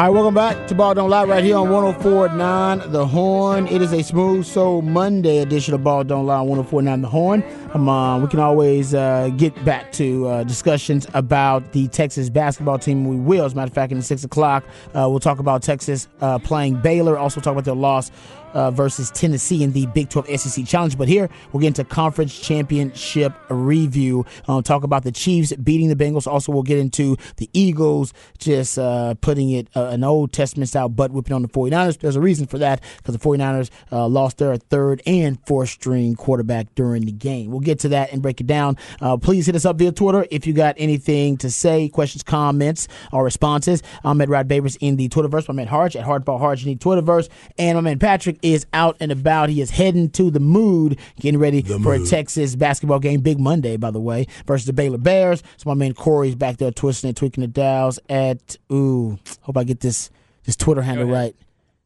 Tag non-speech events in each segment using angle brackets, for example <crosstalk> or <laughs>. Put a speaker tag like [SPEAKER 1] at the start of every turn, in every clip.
[SPEAKER 1] All right, welcome back to Ball Don't Lie right here on 104.9 The Horn. It is a Smooth Soul Monday edition of Ball Don't Lie on 104.9 The Horn. Um, uh, we can always uh, get back to uh, discussions about the Texas basketball team. We will, as a matter of fact, in 6 o'clock, uh, we'll talk about Texas uh, playing Baylor, also talk about their loss uh, versus Tennessee in the Big 12 SEC Challenge. But here we'll get into conference championship review. Um, talk about the Chiefs beating the Bengals. Also, we'll get into the Eagles just uh, putting it uh, an Old Testament style butt whipping on the 49ers. There's a reason for that because the 49ers uh, lost their third and fourth string quarterback during the game. We'll get to that and break it down. Uh, please hit us up via Twitter if you got anything to say, questions, comments, or responses. I'm at Rod Babers in the Twitterverse. My man Harge at Hardball Harge in the Twitterverse. And my man Patrick is out and about. He is heading to the mood, getting ready
[SPEAKER 2] The
[SPEAKER 1] for a. Texas basketball game, Big Monday, by the way, versus the Baylor Bears. So my man Corey's back there twisting and tweaking the dials at ooh, hope I get this this Twitter handle right.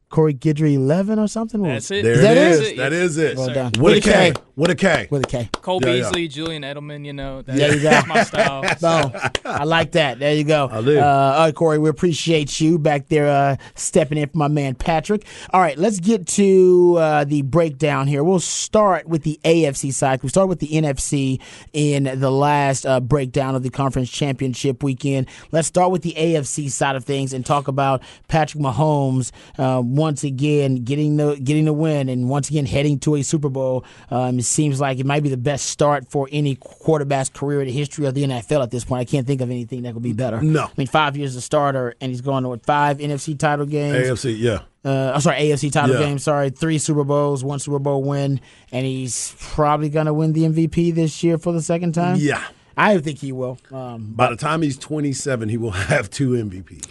[SPEAKER 1] Corey Gidry eleven or something.
[SPEAKER 3] That's it.
[SPEAKER 2] There
[SPEAKER 1] Is that
[SPEAKER 2] it
[SPEAKER 1] it?
[SPEAKER 2] is. That is it.
[SPEAKER 1] Well done.
[SPEAKER 2] With a
[SPEAKER 1] With a
[SPEAKER 2] K.
[SPEAKER 1] K.
[SPEAKER 2] With a K.
[SPEAKER 1] With a K.
[SPEAKER 3] Cole
[SPEAKER 2] Yeah, yeah.
[SPEAKER 3] Beasley, Julian Edelman, you know, that,
[SPEAKER 1] There you go.
[SPEAKER 3] that's my style. <laughs>
[SPEAKER 1] Boom. I like that. There you go.
[SPEAKER 2] I live.
[SPEAKER 1] Uh, all right, Corey, we appreciate you back there uh, stepping in for my man Patrick. All right, let's get to uh, the breakdown here. We'll start with the AFC side. We started with the NFC in the last uh, breakdown of the conference championship weekend. Let's start with the AFC side of things and talk about Patrick Mahomes uh, once again getting the getting the win and once again heading to a Super Bowl. Um, it seems like it might be the best start for any quarterback's career in the history of the NFL at this point. I can't think of anything that could be better.
[SPEAKER 2] No.
[SPEAKER 1] I mean five years as a starter and he's going to what five NFC title games.
[SPEAKER 2] AFC, yeah.
[SPEAKER 1] Uh, I'm sorry, AFC title
[SPEAKER 2] Yeah.
[SPEAKER 1] games. Sorry, three Super Bowls, one Super Bowl win, and he's probably going to win the MVP this year for the second time.
[SPEAKER 2] Yeah.
[SPEAKER 1] I think he will. Um,
[SPEAKER 2] By the time he's 27, he will <laughs> have two MVPs.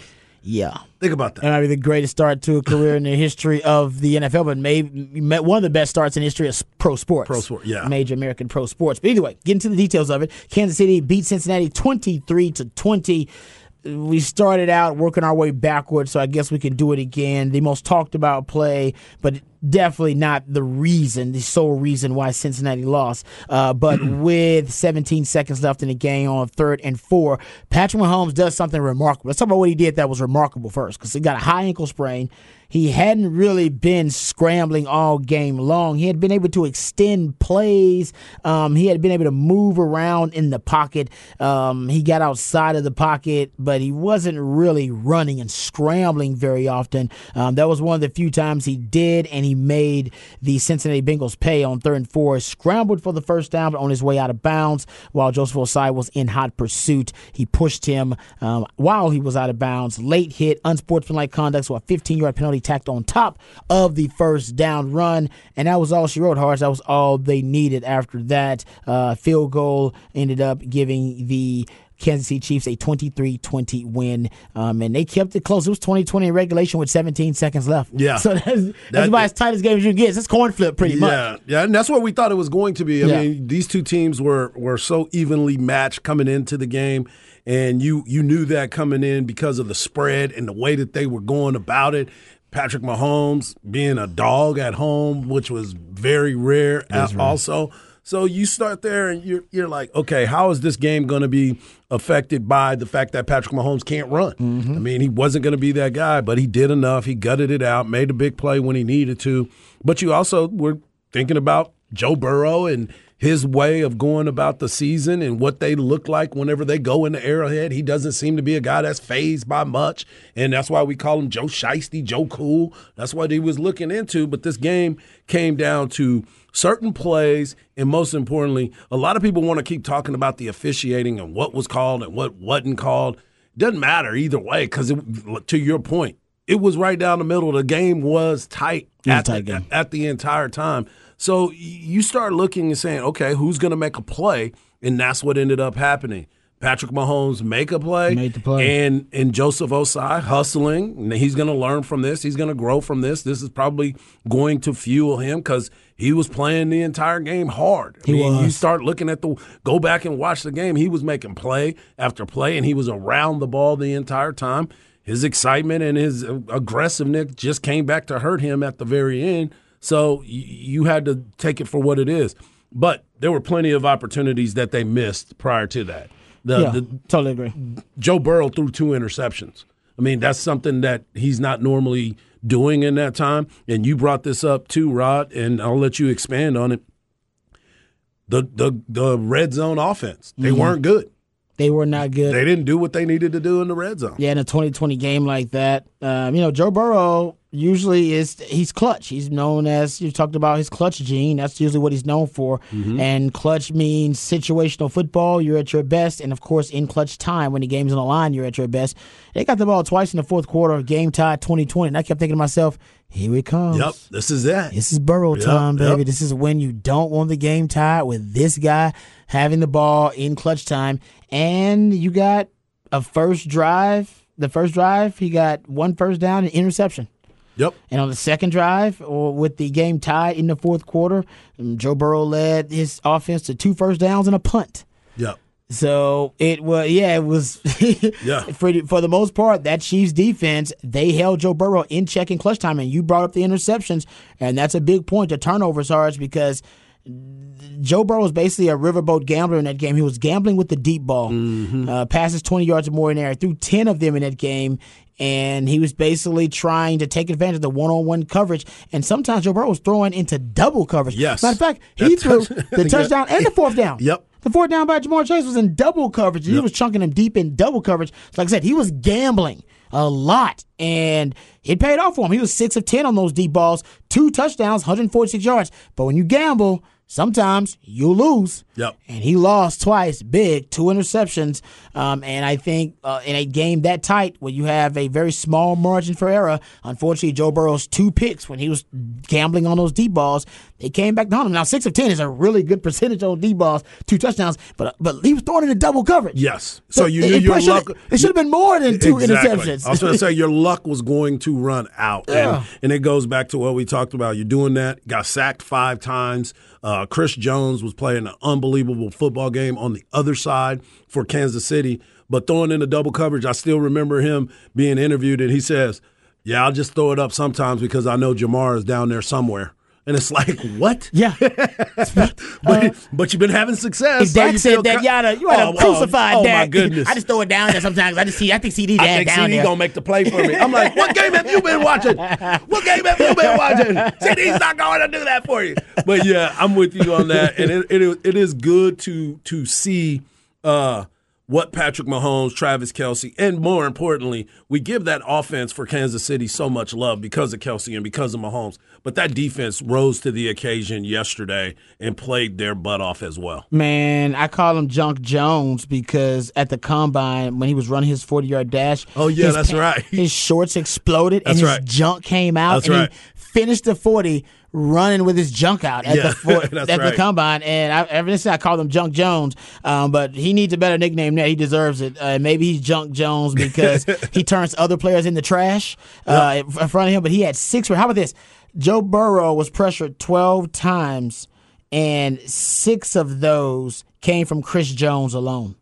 [SPEAKER 1] Yeah.
[SPEAKER 2] Think about
[SPEAKER 1] It
[SPEAKER 2] that.
[SPEAKER 1] might be the greatest start to a career in the history of the NFL, but maybe one of the best starts in the history of pro sports.
[SPEAKER 2] Pro sport, yeah.
[SPEAKER 1] Major American pro sports. But anyway, get into the details of it. Kansas City beat Cincinnati 23 to 20. We started out working our way backwards, so I guess we can do it again. The most talked about play, but definitely not the reason, the sole reason why Cincinnati lost. Uh, but <clears throat> with 17 seconds left in the game on third and four, Patrick Mahomes does something remarkable. Let's talk about what he did that was remarkable first, because he got a high ankle sprain. He hadn't really been scrambling all game long. He had been able to extend plays. Um, he had been able to move around in the pocket. Um, he got outside of the pocket, but he wasn't really running and scrambling very often. Um, that was one of the few times he did, and he made the Cincinnati Bengals pay on third and four. Scrambled for the first down, but on his way out of bounds while Joseph Ossai was in hot pursuit. He pushed him um, while he was out of bounds. Late hit, unsportsmanlike conduct, so a 15 yard penalty tacked on top of the first down run. And that was all she wrote, Harge. That was all they needed after that. Uh, field goal ended up giving the Kansas City Chiefs a 23-20 win, um, and they kept it close. It was 20-20 in regulation with 17 seconds left.
[SPEAKER 2] Yeah. <laughs>
[SPEAKER 1] so that's, that's
[SPEAKER 2] That-
[SPEAKER 1] about as tight as game as you can get. It's coin flip pretty much.
[SPEAKER 2] Yeah, yeah, and that's what we thought it was going to be. I
[SPEAKER 1] Yeah.
[SPEAKER 2] mean, these two teams were were so evenly matched coming into the game, and you you knew that coming in because of the spread and the way that they were going about it. Patrick Mahomes being a dog at home, which was very rare, uh, also. So you start there and you're you're like, okay, how is this game going to be affected by the fact that Patrick Mahomes can't run? I mean, he wasn't going to be that guy, but he did enough. He gutted it out, made a big play when he needed to. But you also were thinking about Joe Burrow and his way of going about the season and what they look like whenever they go in the Arrowhead. He doesn't seem to be a guy that's phased by much, and that's why we call him Joe Shiesty, Joe Cool. That's what he was looking into. But this game came down to certain plays, and most importantly, a lot of people want to keep talking about the officiating and what was called and what wasn't called. Doesn't matter either way, because to your point, it was right down the middle. The game was tight,
[SPEAKER 1] was
[SPEAKER 2] at,
[SPEAKER 1] tight
[SPEAKER 2] the,
[SPEAKER 1] game.
[SPEAKER 2] at the entire time. So you start looking and saying, okay, who's going to make a play? And that's what ended up happening. Patrick Mahomes make a play,
[SPEAKER 1] Made the play.
[SPEAKER 2] and and Joseph Ossai hustling. He's going to learn from this. He's going to grow from this. This is probably going to fuel him because he was playing the entire game hard. I
[SPEAKER 1] He
[SPEAKER 2] mean, you start looking at the go back and watch the game. He was making play after play, and he was around the ball the entire time. His excitement and his aggressiveness just came back to hurt him at the very end. So you had to take it for what it is. But there were plenty of opportunities that they missed prior to that. The,
[SPEAKER 1] Yeah,
[SPEAKER 2] the
[SPEAKER 1] totally agree.
[SPEAKER 2] Joe Burrow threw two interceptions. I mean, that's something that he's not normally doing in that time. And you brought this up too, Rod, and I'll let you expand on it. The the the red zone offense, they
[SPEAKER 1] Mm-hmm.
[SPEAKER 2] weren't good.
[SPEAKER 1] They were not good.
[SPEAKER 2] They didn't do what they needed to do in the red zone.
[SPEAKER 1] Yeah, in a 2020 game like that, um, you know, Joe Burrow usually is he's clutch. He's known as you talked about his clutch gene. That's usually what he's known for. And clutch means situational football. You're at your best, and of course, in clutch time when the game's on the line, you're at your best. They got the ball twice in the fourth quarter, game tied 2020, and I kept thinking to myself, here it comes.
[SPEAKER 2] Yep, this is it.
[SPEAKER 1] This is Burrow
[SPEAKER 2] Yep,
[SPEAKER 1] time, baby.
[SPEAKER 2] yep.
[SPEAKER 1] This is when you don't want the game tied with this guy having the ball in clutch time. And you got a first drive. The first drive, he got one first down and interception.
[SPEAKER 2] Yep.
[SPEAKER 1] And on the second drive, or with the game tied in the fourth quarter, Joe Burrow led his offense to two first downs and a punt.
[SPEAKER 2] Yep.
[SPEAKER 1] So it was, yeah, it was. <laughs>
[SPEAKER 2] Yeah.
[SPEAKER 1] For the, for the most part, that Chiefs defense they held Joe Burrow in check in clutch time, and you brought up the interceptions, and that's a big point. The turnovers, Harge, because Joe Burrow was basically a riverboat gambler in that game. He was gambling with the deep ball, uh, passes twenty yards or more in air, threw ten of them in that game. And he was basically trying to take advantage of the one-on-one coverage, and sometimes Joe Burrow was throwing into double coverage.
[SPEAKER 2] Yes.
[SPEAKER 1] matter of fact, he
[SPEAKER 2] That
[SPEAKER 1] threw
[SPEAKER 2] touch-
[SPEAKER 1] the <laughs> touchdown and the fourth down.
[SPEAKER 2] Yep.
[SPEAKER 1] The fourth down by Ja'Marr Chase was in double coverage. He
[SPEAKER 2] Yep.
[SPEAKER 1] was chunking him deep in double coverage. So like I said, he was gambling a lot, and it paid off for him. He was six of ten on those deep balls, two touchdowns, 146 yards. But when you gamble, sometimes you lose.
[SPEAKER 2] Yep.
[SPEAKER 1] And he lost twice, big, two interceptions. Um, and I think uh, in a game that tight, where you have a very small margin for error, unfortunately, Joe Burrow's two picks when he was gambling on those deep balls, they came back to haunt him. Now, six of ten is a really good percentage on deep balls, two touchdowns, but but he was throwing into double coverage.
[SPEAKER 2] Yes. So you knew
[SPEAKER 1] it
[SPEAKER 2] your luck.
[SPEAKER 1] It should have been more than two
[SPEAKER 2] Exactly.
[SPEAKER 1] interceptions.
[SPEAKER 2] I was going to say your <laughs> luck was going to run out,
[SPEAKER 1] Yeah.
[SPEAKER 2] and, and it goes back to what we talked about. You're doing that. Got sacked five times. Uh, Chris Jones was playing an unbelievable football game on the other side for Kansas City, but throwing in the double coverage. I still remember him being interviewed, and he says, "Yeah, I'll just throw it up sometimes because I know Ja'Marr is down there somewhere." And it's like, what?
[SPEAKER 1] yeah. <laughs>
[SPEAKER 2] But, but you've been having success.
[SPEAKER 1] If Dak said that, you oughta, you oughta
[SPEAKER 2] Oh, oh,
[SPEAKER 1] crucify
[SPEAKER 2] oh,
[SPEAKER 1] Dak.
[SPEAKER 2] my <laughs> goodness.
[SPEAKER 1] I just throw it down there sometimes. I just see, I think CD
[SPEAKER 2] I think
[SPEAKER 1] down
[SPEAKER 2] CD
[SPEAKER 1] there.
[SPEAKER 2] gonna make the play for me. I'm like, what game have you been watching? What game have you been watching? CD's not going to do that for you. But yeah, I'm with you on that, and it it, it is good to to see uh, what Patrick Mahomes, Travis Kelce, and more importantly, we give that offense for Kansas City so much love because of Kelce and because of Mahomes. But that defense rose to the occasion yesterday and played their butt off as well.
[SPEAKER 1] Man, I call him Junk Jones because at the combine when he was running his forty yard dash,
[SPEAKER 2] Oh, yeah,
[SPEAKER 1] his
[SPEAKER 2] that's right.
[SPEAKER 1] His shorts exploded
[SPEAKER 2] That's
[SPEAKER 1] and
[SPEAKER 2] right.
[SPEAKER 1] his junk came out,
[SPEAKER 2] That's
[SPEAKER 1] and
[SPEAKER 2] right.
[SPEAKER 1] he finished the forty running with his junk out at
[SPEAKER 2] Yeah, <laughs>
[SPEAKER 1] the for, at
[SPEAKER 2] right.
[SPEAKER 1] the combine. And I, ever since I called him Junk Jones, um, but he needs a better nickname. That he deserves it. Uh, maybe he's Junk Jones because <laughs> he turns other players into trash uh, in front of him. But he had six. How about this? Joe Burrow was pressured twelve times and six of those came from Chris Jones alone.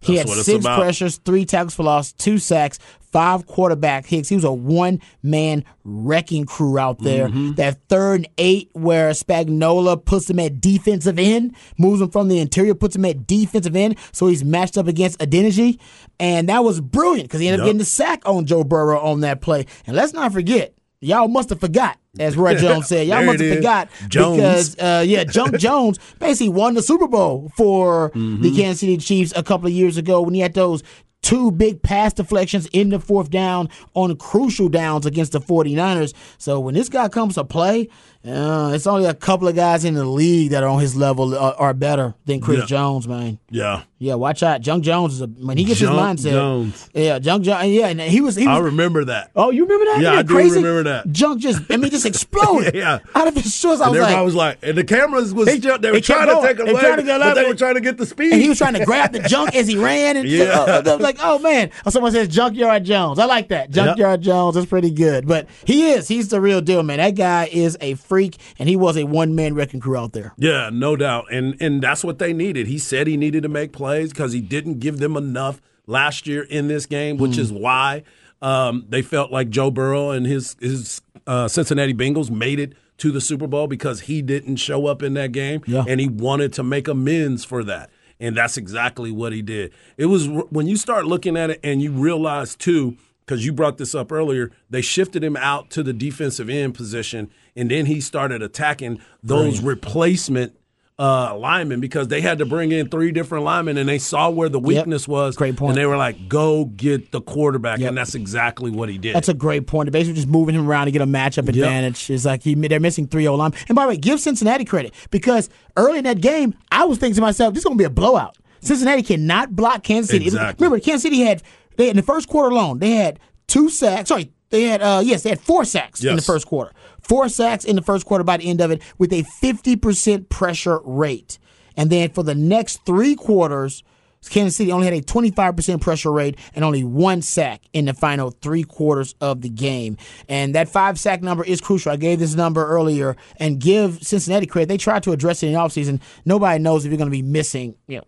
[SPEAKER 1] He
[SPEAKER 2] That's
[SPEAKER 1] had six pressures, three tackles for loss, two sacks, five quarterback hits. He was a one man wrecking crew out there.
[SPEAKER 2] Mm-hmm.
[SPEAKER 1] That third and eight, where Spagnuolo puts him at defensive end, moves him from the interior, puts him at defensive end, so he's matched up against Adeniji. And that was brilliant because he ended up getting the sack on Joe Burrow on that play. And let's not forget, y'all must have forgot, as Roy <laughs> Jones said. Y'all must have forgot
[SPEAKER 2] Jones.
[SPEAKER 1] because uh, yeah, Junk <laughs> Jones basically won the Super Bowl for
[SPEAKER 2] Mm-hmm.
[SPEAKER 1] the Kansas City Chiefs a couple of years ago when he had those two big pass deflections in the fourth down on crucial downs against the 49ers. So when this guy comes to play, uh, it's only a couple of guys in the league that are on his level uh, are better than Chris
[SPEAKER 2] Yeah.
[SPEAKER 1] Jones, man.
[SPEAKER 2] Yeah.
[SPEAKER 1] Yeah, watch out. Junk Jones is a when he gets
[SPEAKER 2] Junk
[SPEAKER 1] his mindset.
[SPEAKER 2] Jones.
[SPEAKER 1] Yeah, Junk Jones. Yeah, and he was he
[SPEAKER 2] I remember that.
[SPEAKER 1] Oh, you remember that?
[SPEAKER 2] Yeah, I do
[SPEAKER 1] crazy?
[SPEAKER 2] remember that.
[SPEAKER 1] Junk just, I mean, just <laughs> exploded. <laughs>
[SPEAKER 2] Yeah.
[SPEAKER 1] Out of his shorts. I
[SPEAKER 2] And
[SPEAKER 1] was like,
[SPEAKER 2] was like, and the cameras was
[SPEAKER 1] They-
[SPEAKER 2] they were trying to take away,
[SPEAKER 1] to
[SPEAKER 2] but they were trying to get the speed.
[SPEAKER 1] and he was trying to grab the <laughs> junk as he ran. And
[SPEAKER 2] Yeah.
[SPEAKER 1] uh, I was like, oh man. Or someone says Junkyard Jones. I like that. Junkyard Jones is pretty good. But he is. He's the real deal, man. That guy is a freak, and he was a one man wrecking crew out there.
[SPEAKER 2] Yeah, no doubt. And and that's what they needed. He said he needed to make plays because he didn't give them enough last year in this game, which
[SPEAKER 1] Hmm.
[SPEAKER 2] is why um, they felt like Joe Burrow and his his uh, Cincinnati Bengals made it to the Super Bowl because he didn't show up in that game,
[SPEAKER 1] Yeah.
[SPEAKER 2] and he wanted to make amends for that. And that's exactly what he did. It was when you start looking at it and you realize too, because you brought this up earlier. They shifted him out to the defensive end position, and then he started attacking those replacement uh, linemen because they had to bring in three different linemen, and they saw where the weakness was.
[SPEAKER 1] Great point.
[SPEAKER 2] And they were like, "Go get the quarterback,"
[SPEAKER 1] Yep.
[SPEAKER 2] and that's exactly what he did.
[SPEAKER 1] That's a great point. They're basically just moving him around to get a matchup advantage. It's like he, they're missing three O line. And by the way, give Cincinnati credit because early in that game, I was thinking to myself, this is going to be a blowout. Cincinnati cannot block Kansas City.
[SPEAKER 2] Exactly.
[SPEAKER 1] Remember, Kansas City had they in the first quarter alone, they had two sacks. Sorry, they had uh yes, they had four sacks in the first quarter. Four sacks in the first quarter by the end of it with a 50% pressure rate. And then for the next three quarters, Kansas City only had a 25% pressure rate and only one sack in the final three quarters of the game. And that five sack number is crucial. I gave this number earlier and give Cincinnati credit. They tried to address it in the offseason. Nobody knows if you're going to be missing, you know,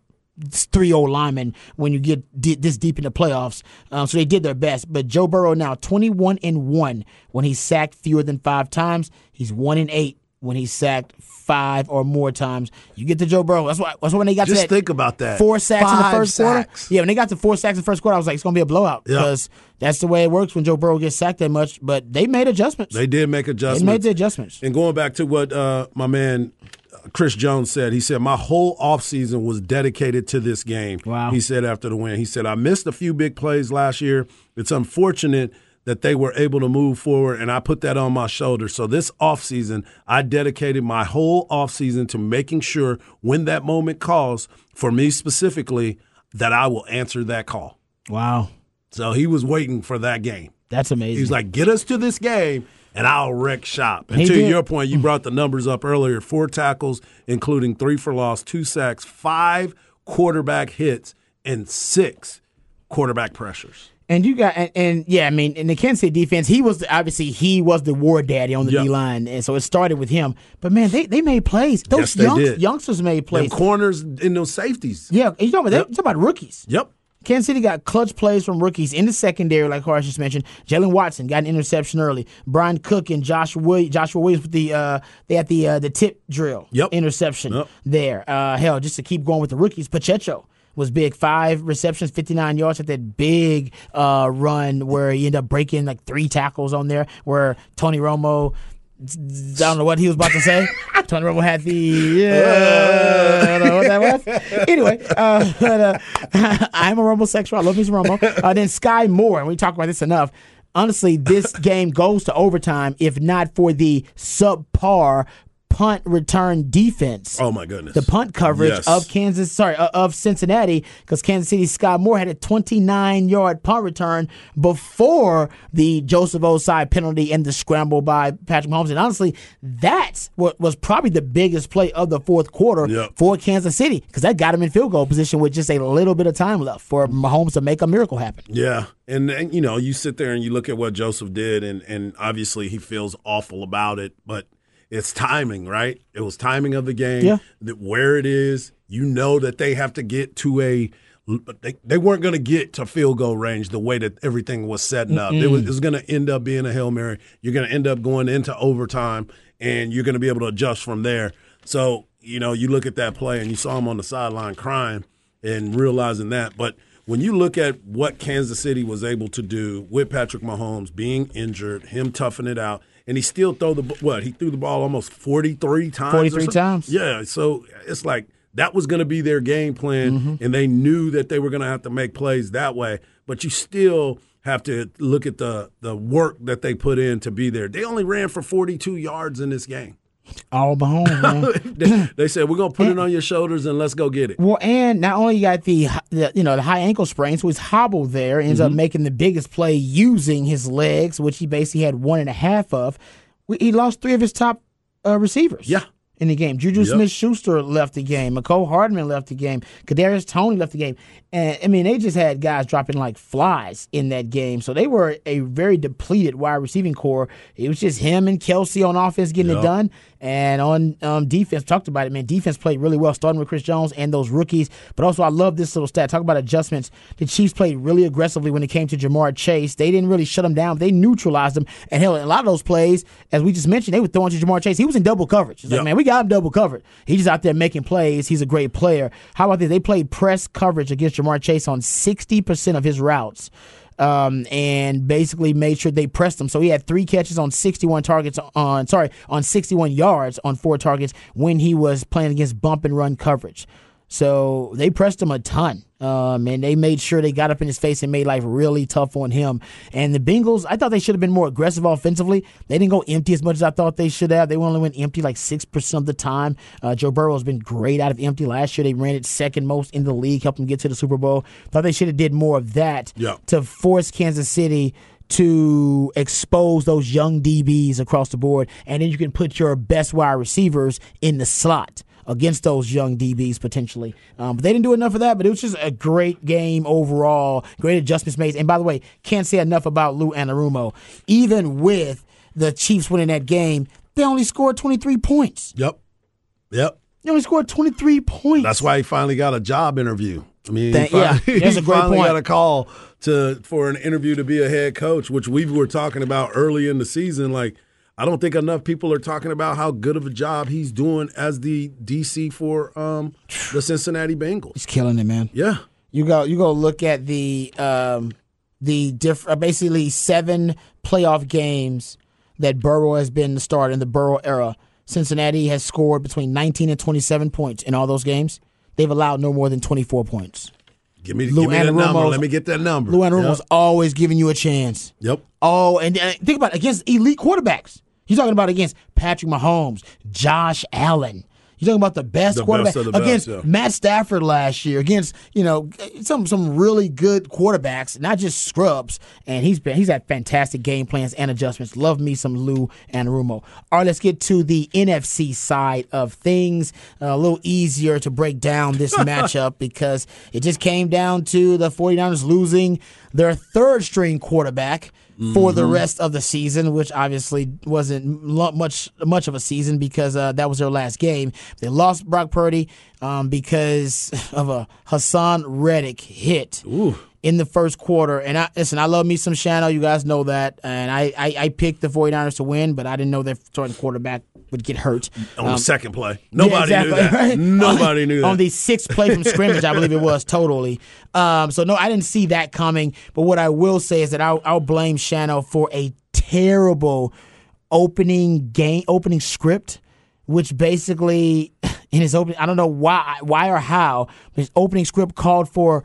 [SPEAKER 1] three old linemen when you get di- this deep in the playoffs. Um, so they did their best. But Joe Burrow now 21 and one when he sacked fewer than five times. He's one and eight when he sacked five or more times. You get to Joe Burrow. That's why. That's when they got
[SPEAKER 2] Just
[SPEAKER 1] to that
[SPEAKER 2] think about that.
[SPEAKER 1] four sacks in the first
[SPEAKER 2] sacks.
[SPEAKER 1] quarter. Yeah, when they got to four sacks in the first quarter, I was like, it's gonna be a blowout because that's the way it works when Joe Burrow gets sacked that much. But they made adjustments.
[SPEAKER 2] They did make adjustments.
[SPEAKER 1] They made the adjustments.
[SPEAKER 2] And going back to what uh, my man Chris Jones said, he said, My whole offseason was dedicated to this game.
[SPEAKER 1] Wow.
[SPEAKER 2] He said after the win, he said, I missed a few big plays last year. It's unfortunate that they were able to move forward, and I put that on my shoulders. So this offseason, I dedicated my whole offseason to making sure when that moment calls, for me specifically, that I will answer that call.
[SPEAKER 1] Wow,
[SPEAKER 2] So he was waiting for that game.
[SPEAKER 1] that's amazing.
[SPEAKER 2] He's like, get us to this game, and I'll wreck shop. And
[SPEAKER 1] He
[SPEAKER 2] to
[SPEAKER 1] did.
[SPEAKER 2] your point, you brought the numbers up earlier: four tackles, including three for loss, two sacks, five quarterback hits, and six quarterback pressures.
[SPEAKER 1] And you got and, and yeah, I mean, in the Kansas City defense, he was obviously he was the war daddy on the
[SPEAKER 2] Yeah.
[SPEAKER 1] D line, and so it started with him. But man, they, they made plays. Those
[SPEAKER 2] Yes,
[SPEAKER 1] young- youngsters made
[SPEAKER 2] Them
[SPEAKER 1] plays.
[SPEAKER 2] corners in those safeties.
[SPEAKER 1] yeah, you talking about, you talking about rookies.
[SPEAKER 2] Yep.
[SPEAKER 1] Kansas City got clutch plays from rookies in the secondary, like Horace just mentioned. Jaylen Watson got an interception early. Bryan Cook and Joshua Williams, Joshua Williams with the uh, they had the uh, the tip drill
[SPEAKER 2] Yep.
[SPEAKER 1] interception
[SPEAKER 2] Yep.
[SPEAKER 1] there. Uh, hell, just to keep going with the rookies, Pacheco was big, five receptions, fifty nine yards at that big uh, run where he ended up breaking like three tackles on there. Where Tony Romo. I don't know what he was about to say. <laughs> Tony Romo had the yeah, I don't know what that was. <laughs> Anyway, uh, but, uh, <laughs> I'm a Romo sexual. I love me some Romo. Uh, then Skyy Moore, and we talk about this enough. Honestly, this game goes to overtime if not for the subpar punt return defense
[SPEAKER 2] Oh my goodness.
[SPEAKER 1] the punt coverage
[SPEAKER 2] Yes.
[SPEAKER 1] of Kansas, sorry, uh, of Cincinnati, because Kansas City Skyy Moore had a 29 yard punt return before the Joseph Ossai penalty and the scramble by Patrick Mahomes. And honestly, that's what was probably the biggest play of the fourth quarter
[SPEAKER 2] Yep.
[SPEAKER 1] for Kansas City, because that got him in field goal position with just a little bit of time left for Mahomes to make a miracle happen.
[SPEAKER 2] Yeah, and, and you know, you sit there and you look at what Joseph did, and and obviously he feels awful about it, but it's timing, right? It was timing of the game,
[SPEAKER 1] Yeah.
[SPEAKER 2] that where it is. You know that they have to get to a. They, they weren't going to get to field goal range the way that everything was setting up. It was, it was going to end up being a hail mary. You're going to end up going into overtime, and you're going to be able to adjust from there. So you know, you look at that play, and you saw him on the sideline crying and realizing that, but when you look at what Kansas City was able to do with Patrick Mahomes being injured, him toughing it out, and he still throw the what he threw the ball almost forty three times.
[SPEAKER 1] 43 times.
[SPEAKER 2] Yeah, so it's like that was going to be their game plan,
[SPEAKER 1] Mm-hmm.
[SPEAKER 2] and they knew that they were going to have to make plays that way. But you still have to look at the the work that they put in to be there. They only ran for forty two yards in this game.
[SPEAKER 1] All man. <laughs>
[SPEAKER 2] they, they said we're going to put it on your shoulders and let's go get it.
[SPEAKER 1] Well, and not only you got the, the you know the high ankle sprain, so he's hobbled there, ends
[SPEAKER 2] Mm-hmm.
[SPEAKER 1] up making the biggest play using his legs, which he basically had one and a half of. We- He lost three of his top uh, receivers.
[SPEAKER 2] Yeah.
[SPEAKER 1] In the game, Juju
[SPEAKER 2] Yep.
[SPEAKER 1] Smith-Schuster left the game. Mecole Hardman left the game. Kadarius Toney left the game, and I mean they just had guys dropping like flies in that game. So they were a very depleted wide receiving core. It was just him and Kelce on offense getting it done, and on um, defense, talked about it, man. Defense played really well, starting with Chris Jones and those rookies. But also, I love this little stat. Talk about adjustments. The Chiefs played really aggressively when it came to Ja'Marr Chase. They didn't really shut him down. They neutralized him. And hell, a lot of those plays, as we just mentioned, they were throwing to Ja'Marr Chase. He was in double coverage. It's like, man, we got him double covered. He's just out there making plays. He's a great player. How about this? They played press coverage against Ja'Marr Chase on 60% of his routes. um, and basically made sure they pressed him. So he had three catches on 61 targets on sorry on 61 yards on four targets when he was playing against bump and run coverage. So they pressed him a ton. Um, and they made sure they got up in his face and made life really tough on him. And the Bengals, I thought they should have been more aggressive offensively. They didn't go empty as much as I thought they should have. They only went empty like 6% of the time. Uh, Joe Burrow has been great out of empty. Last year, they ran it second most in the league, helped them get to the Super Bowl. Thought they should have did more of that
[SPEAKER 2] Yeah.
[SPEAKER 1] to force Kansas City to expose those young DBs across the board. And then you can put your best wide receivers in the slot against those young DBs potentially. Um, but they didn't do enough of that, but it was just a great game overall. Great adjustments made. And by the way, can't say enough about Lou Anarumo. Even with the Chiefs winning that game, they only scored 23 points.
[SPEAKER 2] Yep. Yep.
[SPEAKER 1] They only scored 23 points.
[SPEAKER 2] That's why he finally got a job interview. I mean, he finally,
[SPEAKER 1] yeah, that's a <laughs>
[SPEAKER 2] he
[SPEAKER 1] great
[SPEAKER 2] finally
[SPEAKER 1] point.
[SPEAKER 2] got a call to for an interview to be a head coach, which we were talking about early in the season. Like, I don't think enough people are talking about how good of a job he's doing as the DC for um, the Cincinnati Bengals.
[SPEAKER 1] He's killing it, man.
[SPEAKER 2] Yeah.
[SPEAKER 1] You go you go look at the um the diff uh, basically seven playoff games that Burrow has been the starter in the Burrow era. Cincinnati has scored between 19 and 27 points in all those games. They've allowed no more than 24 points.
[SPEAKER 2] Give me,
[SPEAKER 1] Lou
[SPEAKER 2] give me that number. Let me get that number.
[SPEAKER 1] Lou Anarumo
[SPEAKER 2] Yep.
[SPEAKER 1] was always giving you a chance.
[SPEAKER 2] Yep.
[SPEAKER 1] Oh, and, and think about it, against elite quarterbacks. You're talking about against Patrick Mahomes, Josh Allen. You're talking about the best
[SPEAKER 2] The
[SPEAKER 1] quarterback
[SPEAKER 2] best the best,
[SPEAKER 1] against
[SPEAKER 2] yeah.
[SPEAKER 1] Matt Stafford last year, against you know some some really good quarterbacks, not just scrubs. And he's been he's had fantastic game plans and adjustments. Love me some Lou Anarumo. All right, let's get to the NFC side of things. Uh, a little easier to break down this <laughs> matchup because it just came down to the 49ers losing their third string quarterback for the rest of the season, which obviously wasn't much much of a season because uh, that was their last game. They lost Brock Purdy um, because <laughs> of a Haason Reddick hit in the first quarter. And I listen, I love me some Shano. You guys know that. And I, I, I picked the 49ers to win, but I didn't know their starting quarterback would get hurt.
[SPEAKER 2] On
[SPEAKER 1] Um,
[SPEAKER 2] the second play. Nobody
[SPEAKER 1] yeah,
[SPEAKER 2] knew that.
[SPEAKER 1] right?
[SPEAKER 2] Nobody
[SPEAKER 1] on,
[SPEAKER 2] knew that.
[SPEAKER 1] On the sixth play from scrimmage, I believe it was totally. Um, so no, I didn't see that coming. But what I will say is that I'll, I'll blame Shano for a terrible opening game, opening script, which basically <laughs> in his opening, I don't know why, why or how, but his opening script called for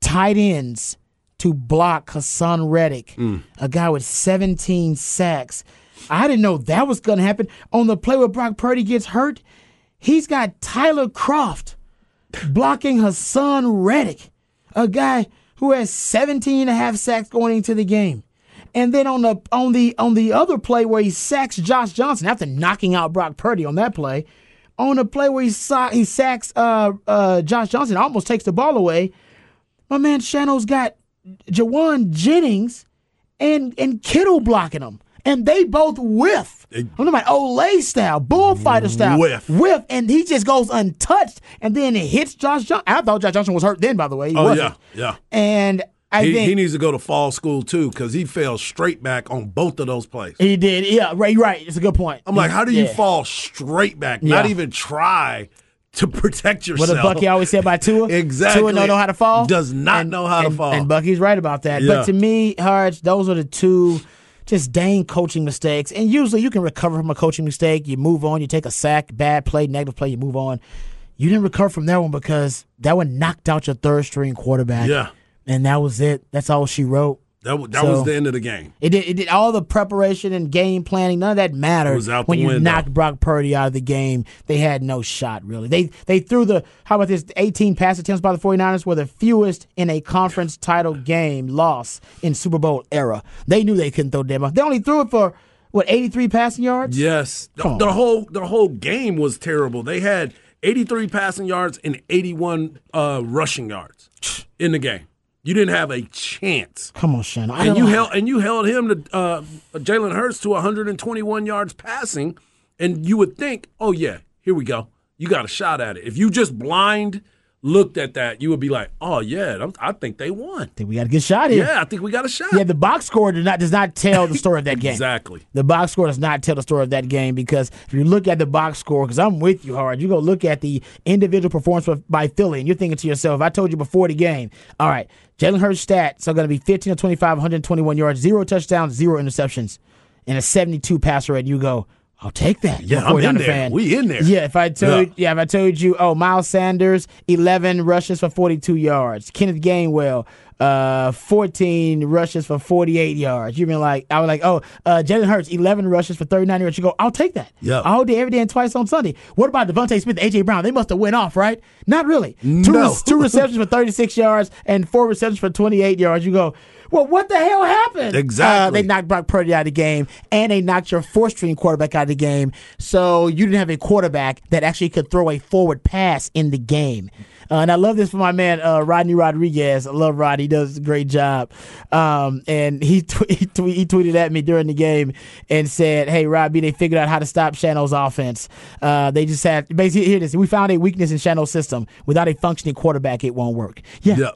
[SPEAKER 1] tight ends to block Haason Reddick, a guy with 17 sacks. I didn't know that was going to happen. On the play where Brock Purdy gets hurt, he's got Tyler Kroft blocking Haason Reddick, a guy who has 17 and a half sacks going into the game. And then on the on the on the other play where he sacks Josh Johnson after knocking out Brock Purdy on that play, on the play where he sa- he sacks uh, uh, Josh Johnson, almost takes the ball away. My man Shano's got Jauan Jennings and and Kittle blocking him, and they both whiff. I'm talking about Olay style, bullfighter style,
[SPEAKER 2] Whiff.
[SPEAKER 1] whiff, and he just goes untouched, and then it hits Josh Johnson. I thought Josh Johnson was hurt then, by the way. He
[SPEAKER 2] oh,
[SPEAKER 1] wasn't.
[SPEAKER 2] yeah. Yeah.
[SPEAKER 1] and I
[SPEAKER 2] He,
[SPEAKER 1] think
[SPEAKER 2] he needs to go to fall school too because he fell straight back on both of those plays.
[SPEAKER 1] he did. Yeah, right, right. It's a good point.
[SPEAKER 2] I'm like, how do you
[SPEAKER 1] Yeah.
[SPEAKER 2] fall straight back? Not
[SPEAKER 1] Yeah.
[SPEAKER 2] even try to protect yourself.
[SPEAKER 1] What did Bucky always say about Tua? <laughs>
[SPEAKER 2] Exactly.
[SPEAKER 1] Tua don't know how to fall.
[SPEAKER 2] Does not know how to
[SPEAKER 1] and-
[SPEAKER 2] fall.
[SPEAKER 1] And Bucky's right about that.
[SPEAKER 2] Yeah.
[SPEAKER 1] But to me, Harge, those are the two just dang coaching mistakes. And usually you can recover from a coaching mistake. You move on. You take a sack, bad play, negative play. You move on. You didn't recover from that one because that one knocked out your third string quarterback.
[SPEAKER 2] Yeah.
[SPEAKER 1] And that was it. That's all she wrote.
[SPEAKER 2] That, wa- that
[SPEAKER 1] So-
[SPEAKER 2] was the end of the game.
[SPEAKER 1] It did, it did all the preparation and game planning. None of that mattered
[SPEAKER 2] was out
[SPEAKER 1] when
[SPEAKER 2] the
[SPEAKER 1] you
[SPEAKER 2] window.
[SPEAKER 1] knocked Brock Purdy out of the game. They had no shot really. They they threw the how about this 18 pass attempts by the 49ers were the fewest in a conference title game loss in Super Bowl era. They knew they couldn't throw them. They only threw it for what 83 passing yards.
[SPEAKER 2] Yes, the, the whole the whole game was terrible. They had 83 passing yards and 81 uh, rushing yards in the game. You didn't have a chance,
[SPEAKER 1] Come on, Shannon. I
[SPEAKER 2] and you
[SPEAKER 1] know.
[SPEAKER 2] held and you held him to uh, Jalen Hurts to 121 yards passing, and you would think, oh yeah, here we go. You got a shot at it. If you just blind looked at that, you would be like, "Oh yeah, I think they won.
[SPEAKER 1] I think we got a good shot here.
[SPEAKER 2] Yeah, I think we got a shot."
[SPEAKER 1] Yeah, the box score does not does not tell the story of that <laughs> game.
[SPEAKER 2] exactly.
[SPEAKER 1] The box score does not tell the story of that game because if you look at the box score, because I'm with you hard, you go look at the individual performance by Philly, and you're thinking to yourself, I told you before the game, all right, Jalen Hurts stats are going to be 15 to 25, 121 yards, zero touchdowns, zero interceptions, and a 72 passer rate. You go, I'll take that.
[SPEAKER 2] Yeah, I'm in
[SPEAKER 1] 49er
[SPEAKER 2] there. We in there.
[SPEAKER 1] Yeah, if I told
[SPEAKER 2] Yeah.
[SPEAKER 1] yeah. if I told you, oh, Miles Sanders, eleven rushes for forty two yards. Kenneth Gainwell, uh, fourteen rushes for forty eight yards. You've been like, I was like, oh, uh, Jalen Hurts, eleven rushes for thirty nine yards. You go, I'll take that.
[SPEAKER 2] Yeah.
[SPEAKER 1] I all day, every day, and twice on Sunday. What about DeVonta Smith, AJ Brown? They must have went off, right? Not really. Two,
[SPEAKER 2] No.
[SPEAKER 1] two <laughs> receptions for thirty six yards and four receptions for twenty eight yards. You go. Well, what the hell happened?
[SPEAKER 2] Exactly.
[SPEAKER 1] Uh, they knocked Brock Purdy out of the game, and they knocked your fourth string quarterback out of the game. So you didn't have a quarterback that actually could throw a forward pass in the game. Uh, and I love this for my man uh, Rodney Rodriguez. I love Rod; he does a great job. Um, and he tw- <laughs> he, tw- he tweeted at me during the game and said, "Hey, Robbie, they figured out how to stop Shannon's offense. Uh, they just had basically here it is. We found a weakness in Shannon's system. Without a functioning quarterback, it won't work. Yeah,
[SPEAKER 2] Yeah.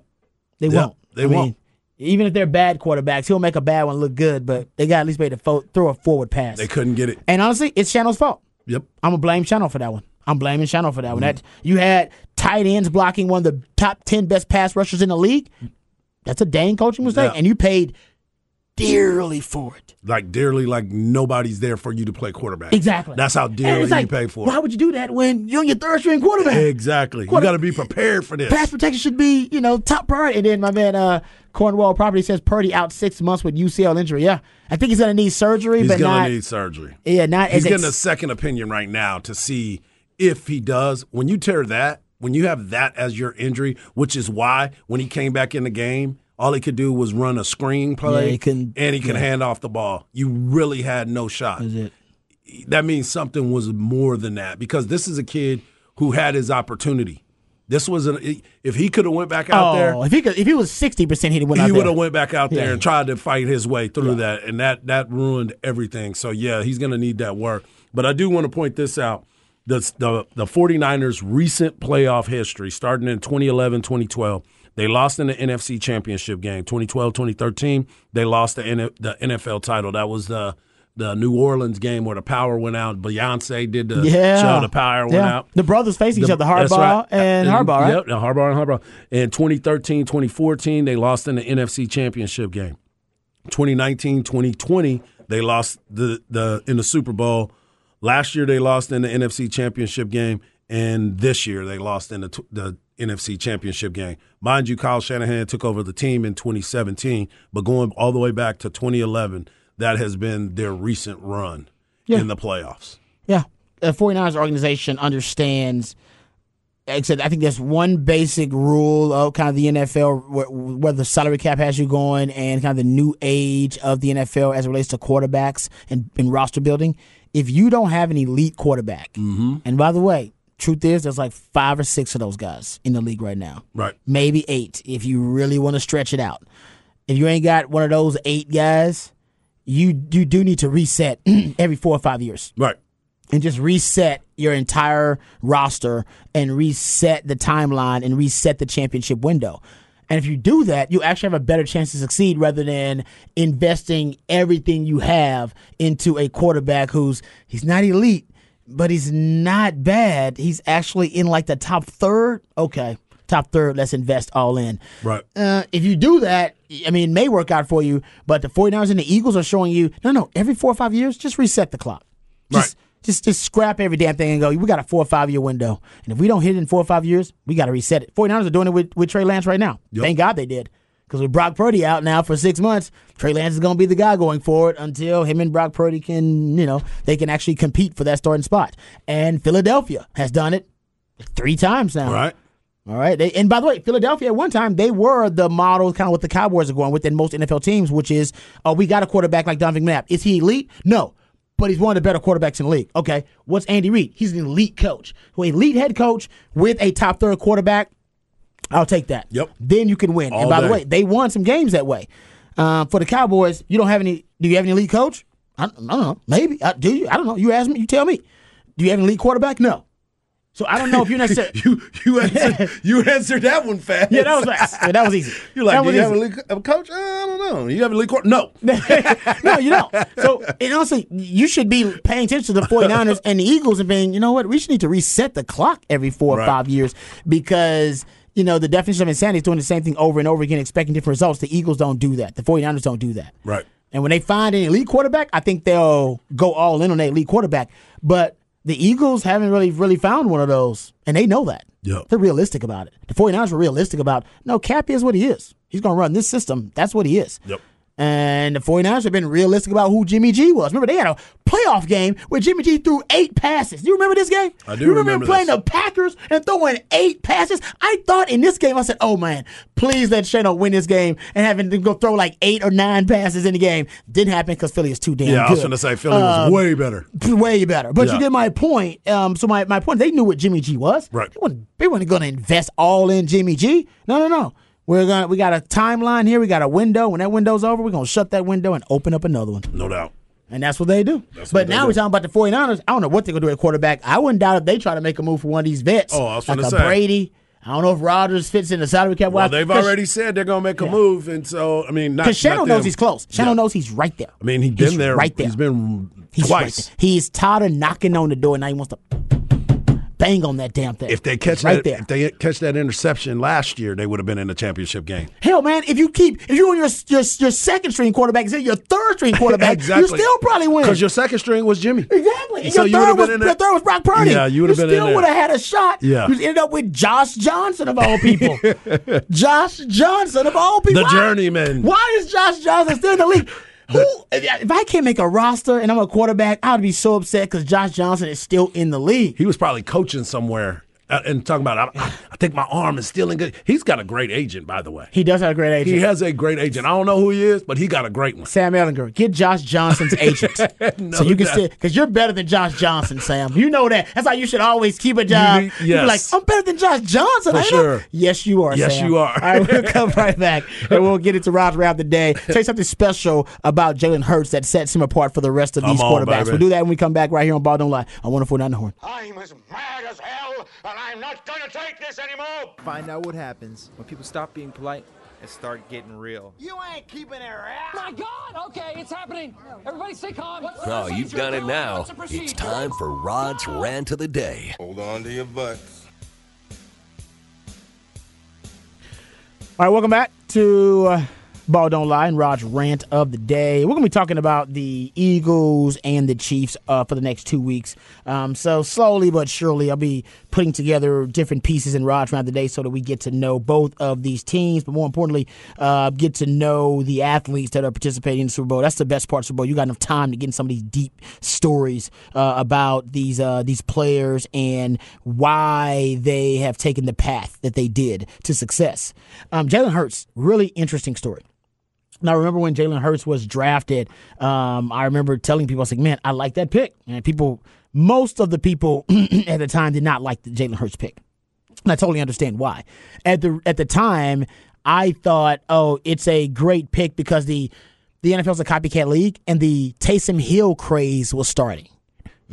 [SPEAKER 1] they
[SPEAKER 2] Yeah,
[SPEAKER 1] won't.
[SPEAKER 2] they
[SPEAKER 1] I
[SPEAKER 2] won't.
[SPEAKER 1] even if they're bad quarterbacks, he'll make a bad one look good, but they got at least made to fo- throw a forward pass.
[SPEAKER 2] They couldn't get it.
[SPEAKER 1] and honestly, it's Shannon's fault.
[SPEAKER 2] Yep.
[SPEAKER 1] I'm gonna blame Shannon for that one. I'm blaming Shannon for that one.
[SPEAKER 2] Mm-hmm.
[SPEAKER 1] That you had tight ends blocking one of the top ten best pass rushers in the league. That's a dang coaching mistake,
[SPEAKER 2] Yeah.
[SPEAKER 1] and you paid dearly for it.
[SPEAKER 2] Like dearly, like nobody's there for you to play quarterback.
[SPEAKER 1] Exactly.
[SPEAKER 2] That's how dearly
[SPEAKER 1] like,
[SPEAKER 2] you pay for it.
[SPEAKER 1] Why would you do that when you're on your third string quarterback?
[SPEAKER 2] Exactly.
[SPEAKER 1] Quarter-
[SPEAKER 2] you got to be prepared for this.
[SPEAKER 1] Pass protection should be, you know, top priority. And then my man uh, Cornwall Property says Purdy out six months with UCL injury. Yeah, I think he's gonna need surgery,
[SPEAKER 2] He's
[SPEAKER 1] but
[SPEAKER 2] going to need surgery.
[SPEAKER 1] yeah, not
[SPEAKER 2] He's
[SPEAKER 1] as
[SPEAKER 2] getting a second opinion right now to see if he does. When you tear that, when you have that as your injury, which is why when he came back in the game, all he could do was run a screen play
[SPEAKER 1] Yeah, he couldn't-
[SPEAKER 2] and he could hand off the ball. You really had no shot.
[SPEAKER 1] Is it?
[SPEAKER 2] That means something was more than that because this is a kid who had his opportunity. This was an if he could have went back out
[SPEAKER 1] Oh,
[SPEAKER 2] there,
[SPEAKER 1] if he could, if he was sixty percent, he'd went
[SPEAKER 2] he would have went back out there
[SPEAKER 1] Yeah.
[SPEAKER 2] and tried to fight his way through that, and that that ruined everything. So yeah, he's going to need that work. But I do want to point this out: the the the 49ers' recent playoff history, starting in 2011, 2012. They lost in the NFC Championship game. 2012, 2013, they lost the the NFL title. That was the the New Orleans game where the power went out. Beyonce did the
[SPEAKER 1] yeah,
[SPEAKER 2] show. The power went
[SPEAKER 1] Yeah.
[SPEAKER 2] out.
[SPEAKER 1] The brothers facing each other, Harbaugh
[SPEAKER 2] right.
[SPEAKER 1] and
[SPEAKER 2] Uh,
[SPEAKER 1] Harbaugh, right?
[SPEAKER 2] Yep, and Harbaugh and Harbaugh. In 2013, 2014, they lost in the NFC Championship game. 2019, 2020, they lost the, the in the Super Bowl. Last year, they lost in the NFC Championship game, and this year they lost in the, the NFC Championship game. Mind you, Kyle Shanahan took over the team in 2017, but going all the way back to 2011, that has been their recent run
[SPEAKER 1] Yeah.
[SPEAKER 2] in the playoffs.
[SPEAKER 1] Yeah. The 49ers organization understands. Except I think there's one basic rule of kind of the NFL where, where the salary cap has you going and kind of the new age of the NFL as it relates to quarterbacks and, and roster building. If you don't have an elite quarterback, mm-hmm. and by the way, truth is there's like five or six of those guys in the league right now.
[SPEAKER 2] Right.
[SPEAKER 1] maybe eight if you really want to stretch it out. If you ain't got one of those eight guys, you you do need to reset <clears throat> every four or five years
[SPEAKER 2] Right.
[SPEAKER 1] and just reset your entire roster and reset the timeline and reset the championship window. And if you do that, you actually have a better chance to succeed rather than investing everything you have into a quarterback who's he's not elite, but he's not bad. He's actually in like the top third. Okay, top third. Let's invest all in.
[SPEAKER 2] Right.
[SPEAKER 1] Uh, if you do that, I mean, it may work out for you, but the 49ers and the Eagles are showing you no, no, every four or five years, just reset the clock. Just,
[SPEAKER 2] Right.
[SPEAKER 1] Just, just scrap every damn thing and go, we got a four or five year window. And if we don't hit it in four or five years, we got to reset it. 49ers are doing it with, with Trey Lance right now. Thank God they did. Because with Brock Purdy out now for six months, Trey Lance is going to be the guy going forward until him and Brock Purdy can, you know, they can actually compete for that starting spot. And Philadelphia has done it three times now.
[SPEAKER 2] Right.
[SPEAKER 1] All right. They, and by the way, Philadelphia at one time they were the model, kind of what the Cowboys are going with in most NFL teams, which is, oh, we got a quarterback like Donovan McNabb. Is he elite? No, but he's one of the better quarterbacks in the league. Okay. What's Andy Reid? He's an elite coach, an elite head coach with a top third quarterback. I'll take that.
[SPEAKER 2] Yep.
[SPEAKER 1] Then you can win. and
[SPEAKER 2] All
[SPEAKER 1] by the way, they won some games that way. Uh, for the Cowboys, you don't have any. Do you have any elite coach? I, I don't know. Maybe. Uh, do you? I don't know. You ask me. You tell me. Do you have an elite quarterback? No. So I don't know if you're necessarily. <laughs>
[SPEAKER 2] you you answered, <laughs> you answered that one fast.
[SPEAKER 1] yeah, that was like, that was easy. <laughs>
[SPEAKER 2] You're like,
[SPEAKER 1] that
[SPEAKER 2] do you have a,
[SPEAKER 1] easy.
[SPEAKER 2] league, a coach? Uh, I don't know. You have a league court? No.
[SPEAKER 1] no, you don't. So, and honestly, you should be paying attention to the 49ers and the Eagles and being, you know what, we should need to reset the clock every four or five years because, you know, the definition of insanity is doing the same thing over and over again, expecting different results. The Eagles don't do that. The 49ers don't do that.
[SPEAKER 2] Right.
[SPEAKER 1] And when they find an elite quarterback, I think they'll go all in on that elite quarterback. But the Eagles haven't really, really found one of those, and they know that.
[SPEAKER 2] Yep.
[SPEAKER 1] They're realistic about it. The 49ers were realistic about, no, Cap is what he is. He's going to run this system. That's what he is.
[SPEAKER 2] Yep.
[SPEAKER 1] And the 49ers have been realistic about who Jimmy G was. Remember, they had a playoff game where Jimmy G threw eight passes. Do you remember this game?
[SPEAKER 2] I do
[SPEAKER 1] You remember,
[SPEAKER 2] remember
[SPEAKER 1] playing
[SPEAKER 2] this.
[SPEAKER 1] the Packers and throwing eight passes? I thought in this game, I said, oh man, please let Shano win this game and having to go throw like eight or nine passes in the game. Didn't happen because Philly is too damn
[SPEAKER 2] Yeah,
[SPEAKER 1] good.
[SPEAKER 2] Yeah, I was going to say Philly was
[SPEAKER 1] Um,
[SPEAKER 2] way better.
[SPEAKER 1] way better. But
[SPEAKER 2] Yeah.
[SPEAKER 1] you get my point. Um, so my, my point, they knew what Jimmy G was.
[SPEAKER 2] Right.
[SPEAKER 1] They weren't, they weren't going to invest all in Jimmy G. No, no, no. We're gonna we got a timeline here. We got a window. When that window's over, we're gonna shut that window and open up another one.
[SPEAKER 2] No doubt.
[SPEAKER 1] And that's what they do.
[SPEAKER 2] That's
[SPEAKER 1] but
[SPEAKER 2] they
[SPEAKER 1] now
[SPEAKER 2] do.
[SPEAKER 1] we're talking about the 49ers. I don't know what they're gonna do at quarterback. I wouldn't doubt if they try to make a move for one of these vets.
[SPEAKER 2] Oh, I was
[SPEAKER 1] like a
[SPEAKER 2] say.
[SPEAKER 1] Brady. I don't know if Rodgers fits in the salary cap.
[SPEAKER 2] Well, they've already said they're going to make a move, and so I mean, not
[SPEAKER 1] because Shannon knows he's close. Shannon
[SPEAKER 2] Yeah.
[SPEAKER 1] knows he's right there.
[SPEAKER 2] I mean, he's been
[SPEAKER 1] He's
[SPEAKER 2] there.
[SPEAKER 1] right there.
[SPEAKER 2] He's been
[SPEAKER 1] He's
[SPEAKER 2] twice.
[SPEAKER 1] there. He's tired of knocking on the door. Now he wants to bang on that damn thing.
[SPEAKER 2] If they catch
[SPEAKER 1] right
[SPEAKER 2] that,
[SPEAKER 1] there.
[SPEAKER 2] if they catch that interception last year, they would have been in the championship game.
[SPEAKER 1] Hell, man, if you keep if you're on your your, your second string quarterback instead of your third string <laughs> quarterback, exactly. you still probably win.
[SPEAKER 2] because your second string was Jimmy.
[SPEAKER 1] Exactly. And
[SPEAKER 2] So
[SPEAKER 1] your,
[SPEAKER 2] you
[SPEAKER 1] third was,
[SPEAKER 2] been in
[SPEAKER 1] your third was Brock Purdy.
[SPEAKER 2] Yeah, you would've been in
[SPEAKER 1] still would have had a shot.
[SPEAKER 2] Yeah.
[SPEAKER 1] You ended up with Josh Johnson of all people. <laughs> Josh Johnson of all people.
[SPEAKER 2] The
[SPEAKER 1] Why-
[SPEAKER 2] journeyman.
[SPEAKER 1] Why is Josh Johnson still in the league? Who, if if I can't make a roster and I'm a quarterback, I would be so upset because Josh Johnson is still in the league.
[SPEAKER 2] He was probably coaching somewhere uh, and talking about. I, I think my arm is still in good. He's got a great agent, by the way.
[SPEAKER 1] He does have a great agent.
[SPEAKER 2] He has a great agent. I don't know who he is, but he got a great one.
[SPEAKER 1] Sam Ehlinger, get Josh Johnson's agent, <laughs>
[SPEAKER 2] No
[SPEAKER 1] so you can
[SPEAKER 2] doubt.
[SPEAKER 1] still because you're better than Josh Johnson, Sam. You know that. That's why you should always keep a job.
[SPEAKER 2] need-
[SPEAKER 1] You be like. I'm better than Josh Johnson.
[SPEAKER 2] For
[SPEAKER 1] ain't I?"
[SPEAKER 2] sure.
[SPEAKER 1] Yes, you are.
[SPEAKER 2] Yes,
[SPEAKER 1] Sam.
[SPEAKER 2] you are.
[SPEAKER 1] All right, we'll <laughs> come right back and we'll get into Rod's round the day. Tell you something special about Jalen Hurts that sets him apart for the rest of
[SPEAKER 2] Come
[SPEAKER 1] these
[SPEAKER 2] on,
[SPEAKER 1] quarterbacks.
[SPEAKER 2] baby.
[SPEAKER 1] We'll do that when we come back right here on Ball Don't Lie on 104.9 The Horn.
[SPEAKER 4] I'm as mad as hell, and I'm not gonna take this anymore!
[SPEAKER 5] Find out what happens when people stop being polite and start getting real.
[SPEAKER 4] You ain't keeping it around!
[SPEAKER 6] My God! Okay, it's happening. Everybody stay calm.
[SPEAKER 7] Oh, you've done it now. It's time for Rod's rant of the day.
[SPEAKER 8] Hold on to your butts.
[SPEAKER 1] All right, welcome back to uh, Ball Don't Lie and Rod's rant of the day. We're going to be talking about the Eagles and the Chiefs uh, for the next two weeks. Um, so slowly but surely, I'll be putting together different pieces in Rod's rant of the day so that we get to know both of these teams, but more importantly, uh, get to know the athletes that are participating in the Super Bowl. That's the best part of Super Bowl. You got enough time to get in some of these deep stories uh, about these uh, these players and why they have taken the path that they did to success. Um, Jalen Hurts, really interesting story. Now, remember when Jalen Hurts was drafted? Um, I remember telling people, I was like, man, I like that pick. And people, most of the people <clears throat> at the time did not like the Jalen Hurts pick. And I totally understand why. At the at the time, I thought, oh, it's a great pick because the the NFL's a copycat league and the Taysom Hill craze was starting.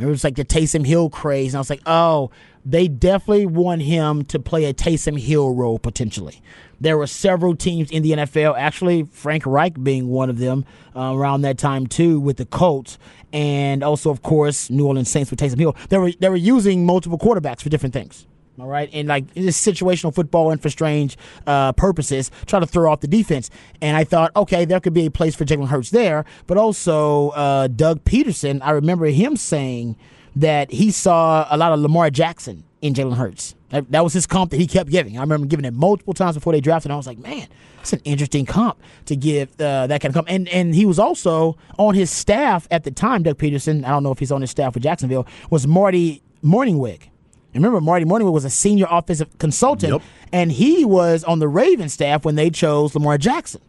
[SPEAKER 1] It was like the Taysom Hill craze, and I was like, oh, they definitely want him to play a Taysom Hill role potentially. There were several teams in the NFL, actually Frank Reich being one of them uh, around that time too, with the Colts, and also of course New Orleans Saints with Taysom Hill. They were they were using multiple quarterbacks for different things. All right, and like this situational football and for strange uh, purposes, try to throw off the defense. And I thought, okay, there could be a place for Jalen Hurts there, but also uh, Doug Pederson. I remember him saying that he saw a lot of Lamar Jackson in Jalen Hurts. That, that was his comp that he kept giving. I remember giving it multiple times before they drafted. And I was like, man, it's an interesting comp to give uh, that kind of comp. And and he was also on his staff at the time. Doug Pederson. I don't know if he's on his staff with Jacksonville. Was Marty Mornhinweg. Remember, Marty Mornhinweg was a senior offensive consultant,
[SPEAKER 2] Yep.
[SPEAKER 1] and he was on the Ravens staff when they chose Lamar Jackson.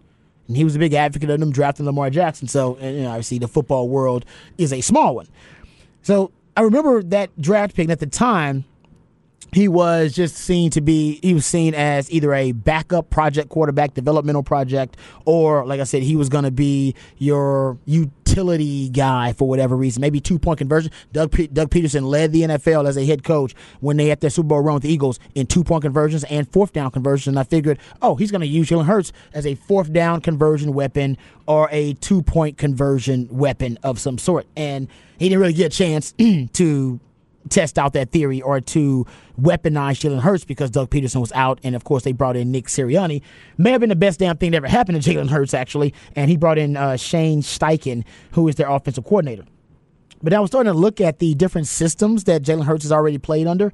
[SPEAKER 1] And he was a big advocate of them drafting Lamar Jackson. So, and, you know, obviously, the football world is a small one. So I remember that draft pick and at the time. He was just seen to be, he was seen as either a backup project quarterback, developmental project, or like I said, he was going to be your utility guy for whatever reason. Maybe two point conversion. Doug P- Doug Pederson led the NFL as a head coach when they had their Super Bowl run with the Eagles in two point conversions and fourth down conversions. And I figured, oh, he's going to use Jalen Hurts as a fourth down conversion weapon or a two point conversion weapon of some sort. And he didn't really get a chance <clears throat> to test out that theory or to weaponize Jalen Hurts because Doug Pederson was out, and of course they brought in Nick Sirianni. May have been the best damn thing that ever happened to <laughs> Jalen Hurts actually, and he brought in uh, Shane Steichen, who is their offensive coordinator. But I was starting to look at the different systems that Jalen Hurts has already played under,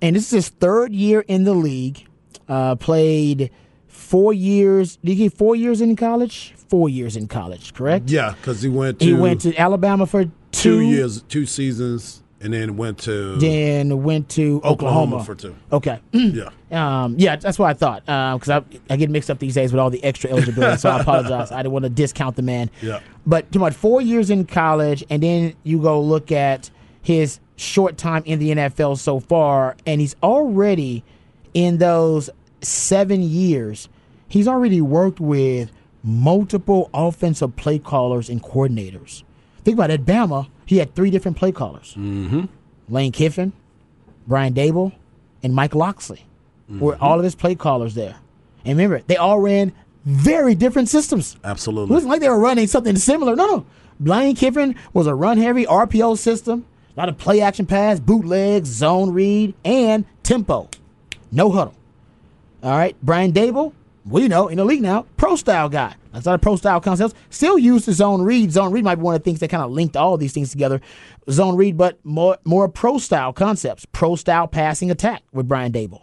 [SPEAKER 1] and this is his third year in the league. Uh, played four years. Did he get four years in college? Four years in college, correct?
[SPEAKER 2] Yeah, because he went to
[SPEAKER 1] He went to Alabama for two,
[SPEAKER 2] two years, two seasons, and then went to
[SPEAKER 1] then went to Oklahoma,
[SPEAKER 2] Oklahoma for two.
[SPEAKER 1] Okay. <clears throat>
[SPEAKER 2] Yeah.
[SPEAKER 1] Um, yeah, that's what I thought. Because I, I get mixed up these days with all the extra eligibility, so I <laughs> apologize. I didn't want to discount the man.
[SPEAKER 2] Yeah.
[SPEAKER 1] But too much four years in college, and then you go look at his short time in the NFL so far, and he's already in those seven years, he's already worked with multiple offensive play callers and coordinators. Think about it, Bama, he had three different play callers. Mm-hmm. Lane Kiffin, Brian Daboll, and Mike Locksley were all of his play callers there. And remember, they all ran very different systems.
[SPEAKER 2] Absolutely, it
[SPEAKER 1] wasn't like they were running something similar. No, no. Lane Kiffin was a run heavy RPO system, a lot of play action pass, bootlegs, zone read, and tempo. No huddle. All right. Brian Daboll, we know in the league now, pro style guy. That's not a pro style concepts. Still used the zone read. Zone read might be one of the things that kind of linked all of these things together. Zone read, but more more pro style concepts. Pro style passing attack with Brian Daboll.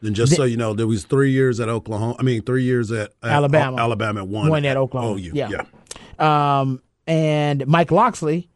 [SPEAKER 2] And just so you know, there was three years at Oklahoma. I mean, three years at, at
[SPEAKER 1] Alabama.
[SPEAKER 2] Alabama, one
[SPEAKER 1] One at Oklahoma.
[SPEAKER 2] OU.
[SPEAKER 1] Yeah.
[SPEAKER 2] yeah.
[SPEAKER 1] Um, and Mike Locksley,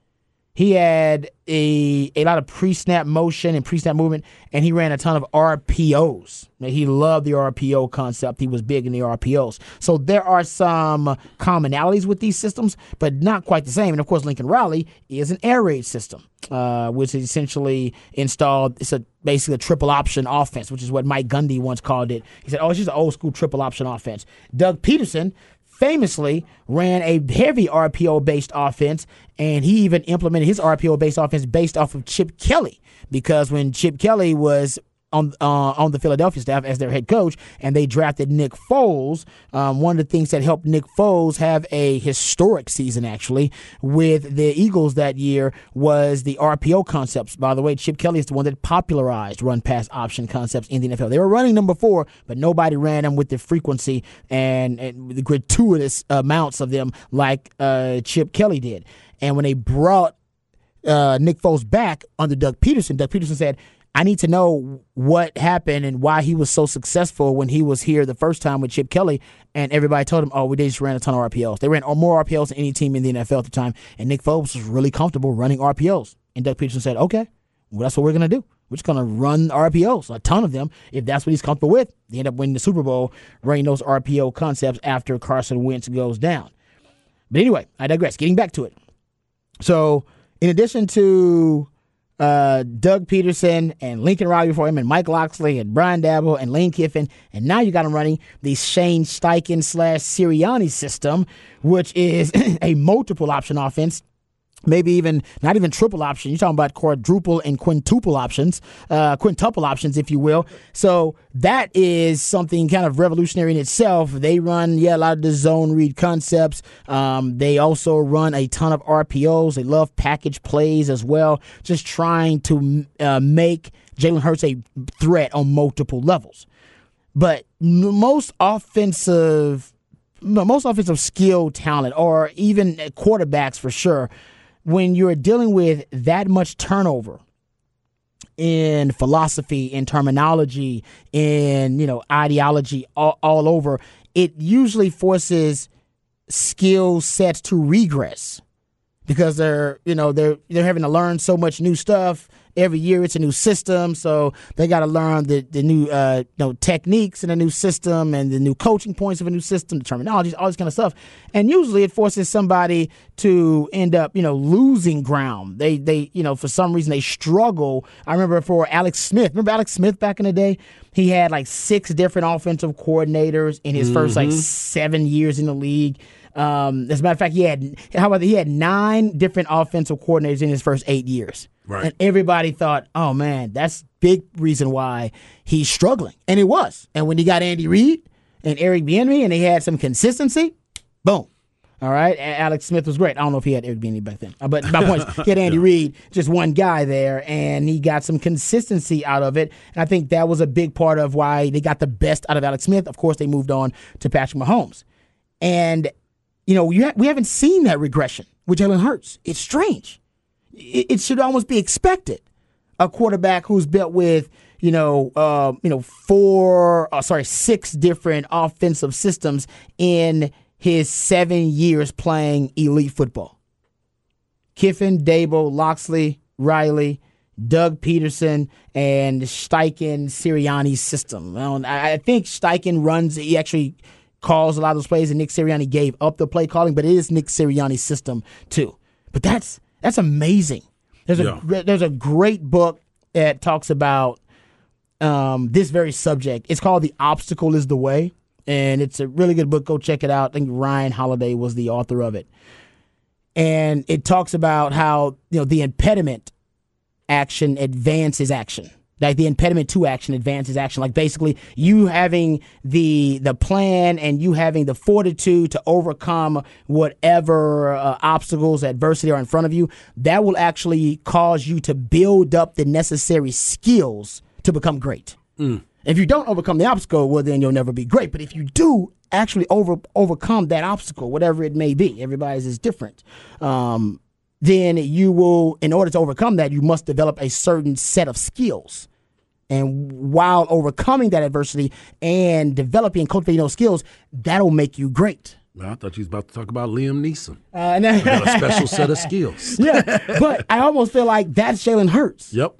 [SPEAKER 1] he had a a lot of pre snap motion and pre snap movement, and he ran a ton of RPOs. Now, He loved the RPO concept. He was big in the RPOs. So there are some commonalities with these systems, but not quite the same. And of course, Lincoln Riley is an air raid system, uh, which is essentially installed. It's a basically a triple option offense, which is what Mike Gundy once called it. He said, "Oh, it's just an old school triple option offense." Doug Pederson famously ran a heavy RPO based offense, and he even implemented his RPO based offense based off of Chip Kelly because when Chip Kelly was on uh, on the Philadelphia staff as their head coach, and they drafted Nick Foles. Um, one of the things that helped Nick Foles have a historic season, actually, with the Eagles that year was the RPO concepts. By the way, Chip Kelly is the one that popularized run pass option concepts in the NFL. They were running them before, but nobody ran them with the frequency and, and the gratuitous amounts of them like uh, Chip Kelly did. And when they brought uh, Nick Foles back under Doug Pederson, Doug Pederson said, I need to know what happened and why he was so successful when he was here the first time with Chip Kelly. And everybody told him, oh, we just ran a ton of RPOs. They ran more RPOs than any team in the NFL at the time. And Nick Foles was really comfortable running RPOs. And Doug Pederson said, okay, well, that's what we're going to do. We're just going to run RPOs, a ton of them, if that's what he's comfortable with. They end up winning the Super Bowl running those RPO concepts after Carson Wentz goes down. But anyway, I digress. Getting back to it. So, in addition to uh, Doug Pederson and Lincoln Riley before him, and Mike Locksley and Brian Daboll and Lane Kiffin, and now you got him running the Shane Steichen slash Sirianni system, which is <clears throat> a multiple option offense. Maybe even not even triple option. You're talking about quadruple and quintuple options, uh, quintuple options, if you will. So that is something kind of revolutionary in itself. They run, yeah, a lot of the zone read concepts. Um, they also run a ton of RPOs. They love package plays as well. Just trying to uh, make Jalen Hurts a threat on multiple levels. But most offensive, most offensive skill talent, or even quarterbacks for sure, when you're dealing with that much turnover in philosophy, in terminology, in you know ideology, all, all over, it usually forces skill sets to regress because they're you know they're they're having to learn so much new stuff every year it's a new system. So they got to learn the the new uh you know techniques in a new system and the new coaching points of a new system the terminologies all this kind of stuff. And usually it forces somebody to end up you know losing ground. They they you know for some reason they struggle. I remember for alex smith remember alex smith back in the day? He had like six different offensive coordinators in his first like seven years in the league. Um, as a matter of fact, he had how about he had nine different offensive coordinators in his first eight years,
[SPEAKER 2] Right.
[SPEAKER 1] and everybody thought, "Oh man, that's big reason why he's struggling," and it was. And when he got Andy Reid and Eric Bieniemy, and they had some consistency, boom. All right, Alex Smith was great. I don't know if he had Eric Bieniemy back then, Uh, but my point is, he had <laughs> Andy Reid, just one guy there, and he got some consistency out of it. And I think that was a big part of why they got the best out of Alex Smith. Of course, they moved on to Patrick Mahomes, and you know you ha- we haven't seen that regression with Jalen Hurts. It's strange. It, should almost be expected. A quarterback who's built with you know uh, you know four uh, sorry six different offensive systems in his seven years playing elite football. Kiffin, Daboll, Locksley, Riley, Doug Pederson, and Steichen Sirianni's system. I I think Steichen runs, he actually calls a lot of those plays, and Nick Sirianni gave up the play calling, but it is Nick Sirianni's system too. But that's that's amazing. There's a there's a great book that talks about um, this very subject. It's called The Obstacle is the Way, and it's a really good book. Go check it out. I think Ryan Holiday was the author of it. And it talks about how, you know, the impediment action advances action. Like the impediment to action advances action. Like basically you having the the plan and you having the fortitude to overcome whatever uh, obstacles, adversity are in front of you, that will actually cause you to build up the necessary skills to become great. If you don't overcome the obstacle, well, then you'll never be great. But if you do actually over overcome that obstacle, whatever it may be, everybody's is different. Um, then you will, in order to overcome that, you must develop a certain set of skills. And while overcoming that adversity and developing and cultivating those skills, that'll make you great.
[SPEAKER 2] I thought you was about to talk about Liam Neeson.
[SPEAKER 1] Uh, <laughs> then-
[SPEAKER 2] Got a special set of skills.
[SPEAKER 1] yeah, but I almost feel like that's Jalen Hurts.
[SPEAKER 2] Yep.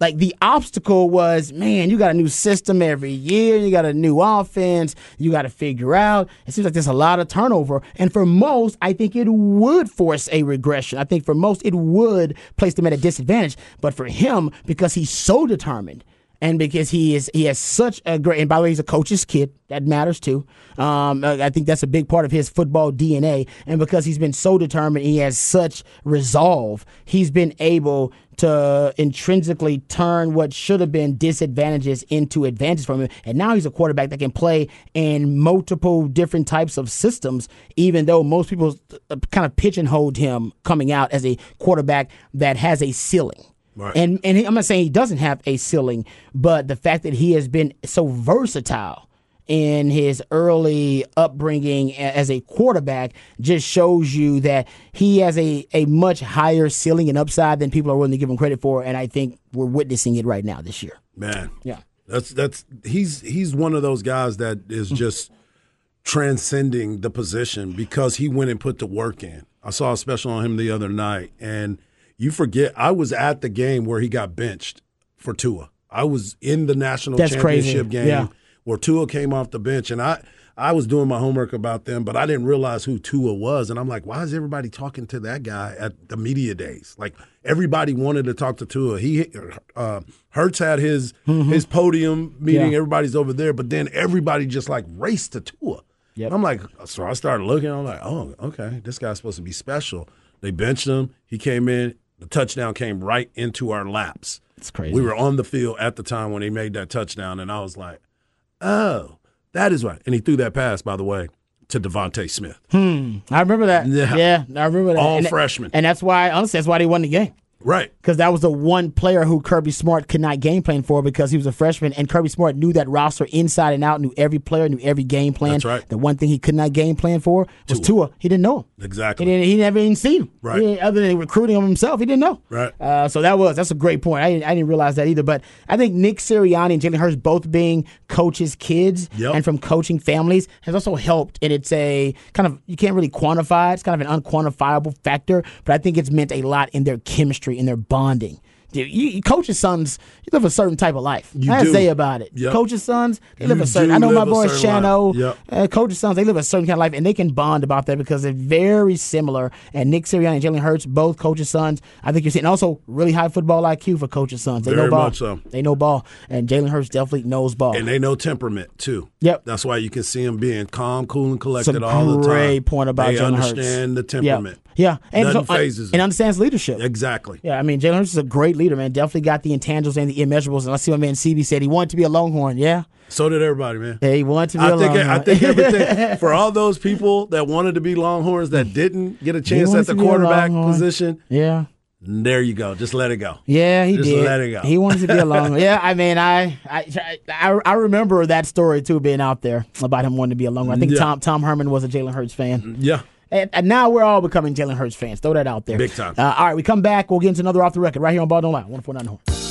[SPEAKER 1] Like the obstacle was, man, you got a new system every year, you got a new offense, you got to figure out. It seems like there's a lot of turnover, and for most, I think it would force a regression. I think for most, it would place them at a disadvantage. But for him, because he's so determined. And because he is, he has such a great. And by the way, he's a coach's kid. That matters too. Um, I I think that's a big part of his football DNA. And because he's been so determined, he has such resolve. He's been able to intrinsically turn what should have been disadvantages into advantages for him. And now he's a quarterback that can play in multiple different types of systems, even though most people uh, kind of pigeonholed him coming out as a quarterback that has a ceiling.
[SPEAKER 2] Right.
[SPEAKER 1] And and he- I'm not saying he doesn't have a ceiling, but the fact that he has been so versatile in his early upbringing as a quarterback just shows you that he has a, a much higher ceiling and upside than people are willing to give him credit for. And I think we're witnessing it right now this year.
[SPEAKER 2] Man.
[SPEAKER 1] Yeah.
[SPEAKER 2] That's that's he's he's one of those guys that is mm-hmm. just transcending the position because he went and put the work in. I saw a special on him the other night and you forget I was at the game where he got benched for Tua. I was in the national
[SPEAKER 1] That's crazy.
[SPEAKER 2] championship game
[SPEAKER 1] Yeah.
[SPEAKER 2] where Tua came off the bench and I I was doing my homework about them, but I didn't realize who Tua was. And I'm like, why is everybody talking to that guy at the media days? Like everybody wanted to talk to Tua. He uh, Hurts had his his podium meeting.
[SPEAKER 1] Mm-hmm. Yeah.
[SPEAKER 2] Everybody's over there, but then everybody just like raced to Tua.
[SPEAKER 1] Yep.
[SPEAKER 2] I'm like, so I started looking. I'm like, oh, okay, this guy's supposed to be special. They benched him. He came in. The touchdown came right into our laps.
[SPEAKER 1] It's crazy.
[SPEAKER 2] We were on the field at the time when he made that touchdown, and I was like, oh, that is right. And he threw that pass, by the way, to DeVonta Smith. Hmm.
[SPEAKER 1] I remember that.
[SPEAKER 2] Yeah.
[SPEAKER 1] Yeah, I remember that.
[SPEAKER 2] All
[SPEAKER 1] and,
[SPEAKER 2] freshmen.
[SPEAKER 1] And that's why, honestly, that's why they won the game.
[SPEAKER 2] Right.
[SPEAKER 1] because that was the one player who Kirby Smart could not game plan for because he was a freshman, and Kirby Smart knew that roster inside and out, knew every player, knew every game plan.
[SPEAKER 2] That's right.
[SPEAKER 1] The one thing he could not game plan for was Tua. He didn't know him.
[SPEAKER 2] Exactly.
[SPEAKER 1] He didn't. He never even seen him.
[SPEAKER 2] Right.
[SPEAKER 1] Other than recruiting him himself, he didn't know.
[SPEAKER 2] Right.
[SPEAKER 1] Uh, so that was that's a great point. I didn't, I didn't realize that either. But I think Nick Sirianni and Jalen Hurts both being coaches' kids
[SPEAKER 2] Yep.
[SPEAKER 1] and from coaching families has also helped. And it's a kind of you can't really quantify. it. It's kind of an unquantifiable factor. But I think it's meant a lot in their chemistry, in their bonding You, you, coach's sons, you live a certain type of life.
[SPEAKER 2] You
[SPEAKER 1] I
[SPEAKER 2] do.
[SPEAKER 1] say about it.
[SPEAKER 2] Yep.
[SPEAKER 1] Coach's sons, they
[SPEAKER 2] You
[SPEAKER 1] live a certain. I know my boy Shano.
[SPEAKER 2] Yep.
[SPEAKER 1] Uh, coach's sons, they live a certain kind of life, and they can bond about that because they're very similar. And Nick Sirianni and Jalen Hurts, both coach's sons. I think you're seeing also really high football IQ for coach's sons. They
[SPEAKER 2] Very
[SPEAKER 1] know ball.
[SPEAKER 2] so.
[SPEAKER 1] They know ball, and Jalen Hurts definitely knows ball.
[SPEAKER 2] And they know temperament too.
[SPEAKER 1] Yep.
[SPEAKER 2] That's why you can see them being calm, cool, and collected
[SPEAKER 1] a
[SPEAKER 2] all the time.
[SPEAKER 1] great point about
[SPEAKER 2] they
[SPEAKER 1] Jalen Hurts.
[SPEAKER 2] understand the temperament.
[SPEAKER 1] Yeah, yeah. and so- uh,
[SPEAKER 2] phases
[SPEAKER 1] and understands leadership.
[SPEAKER 2] Exactly.
[SPEAKER 1] Yeah, I mean, Jalen Hurts is a great leader, man. Definitely got the intangibles and the immeasurables. And I see my man CB said he wanted to be a Longhorn. Yeah,
[SPEAKER 2] So did everybody, man.
[SPEAKER 1] yeah he wanted to be a
[SPEAKER 2] I think
[SPEAKER 1] Longhorn.
[SPEAKER 2] I think everything <laughs> for all those people that wanted to be Longhorns that didn't get a chance at the
[SPEAKER 1] a
[SPEAKER 2] quarterback position.
[SPEAKER 1] yeah,
[SPEAKER 2] There you go. Just let it go.
[SPEAKER 1] yeah, he
[SPEAKER 2] Just
[SPEAKER 1] did.
[SPEAKER 2] let it go.
[SPEAKER 1] He wanted to be a <laughs> Longhorn. yeah, I mean, I, I, I, I remember that story too being out there about him wanting to be a Longhorn. I think
[SPEAKER 2] Yeah.
[SPEAKER 1] Tom Tom Herman was a Jalen Hurts fan.
[SPEAKER 2] Yeah.
[SPEAKER 1] And, and now we're all becoming Jalen Hurts fans. Throw that out there.
[SPEAKER 2] Big time.
[SPEAKER 1] Uh, all right, we come back. We'll get into another off the record right here on Ball Don't Lie. 149 Horn.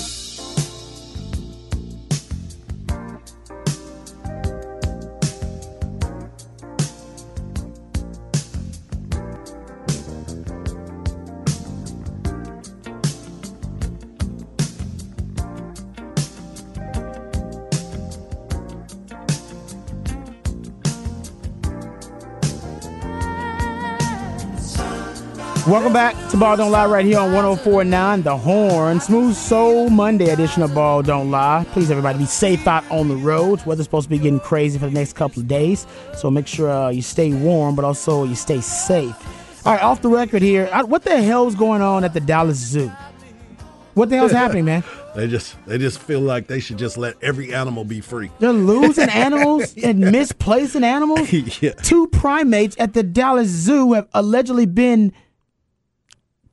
[SPEAKER 1] Welcome back to Ball Don't Lie right here on 1049 The Horn. Smooth Soul Monday edition of Ball Don't Lie. Please, everybody, be safe out on the roads. Weather's supposed to be getting crazy for the next couple of days. So make sure uh, you stay warm, but also you stay safe. All right, off the record here. What the hell's going on at the Dallas Zoo? What the hell's <laughs> happening, man?
[SPEAKER 2] They just they just feel like they should just let every animal be free.
[SPEAKER 1] They're losing <laughs> animals and misplacing animals. <laughs>
[SPEAKER 2] Yeah.
[SPEAKER 1] Two primates at the Dallas Zoo have allegedly been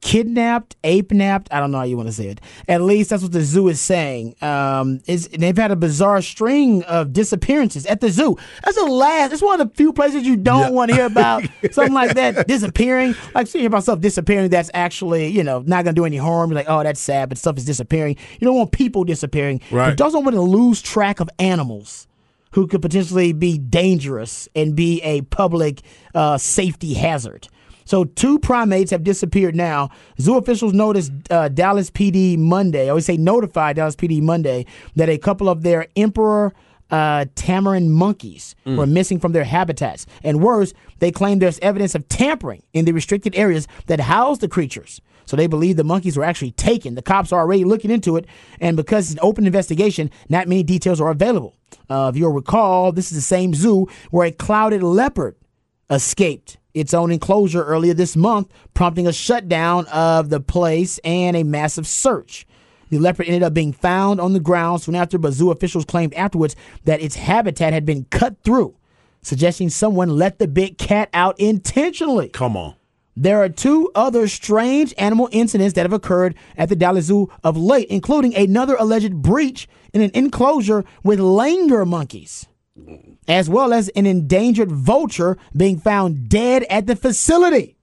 [SPEAKER 1] kidnapped, ape napped. I don't know how you want to say it. At least that's what the zoo is saying. Um, is they've had a bizarre string of disappearances at the zoo. That's the last. That's one of the few places you don't
[SPEAKER 2] Yeah.
[SPEAKER 1] want to hear about <laughs> something like that disappearing. Like see about stuff disappearing that's actually you know not gonna do any harm. You're like, oh, that's sad, but stuff is disappearing. You don't want people disappearing.
[SPEAKER 2] Right.
[SPEAKER 1] You don't want to lose track of animals who could potentially be dangerous and be a public uh, safety hazard. So, two primates have disappeared now. Zoo officials noticed uh, Dallas PD Monday, I always say notified Dallas PD Monday, that a couple of their emperor uh, tamarin monkeys were missing from their habitats. And worse, they claim there's evidence of tampering in the restricted areas that house the creatures. So they believe the monkeys were actually taken. The cops are already looking into it, and because it's an open investigation, not many details are available. Uh, if you'll recall, this is the same zoo where a clouded leopard escaped its own enclosure earlier this month, prompting a shutdown of the place and a massive search. The leopard ended up being found on the ground soon after, but zoo officials claimed afterwards that its habitat had been cut through, suggesting someone let the big cat out intentionally.
[SPEAKER 2] Come on.
[SPEAKER 1] There are two other strange animal incidents that have occurred at the Dallas Zoo of late, including another alleged breach in an enclosure with langur monkeys, as well as an endangered vulture being found dead at the facility.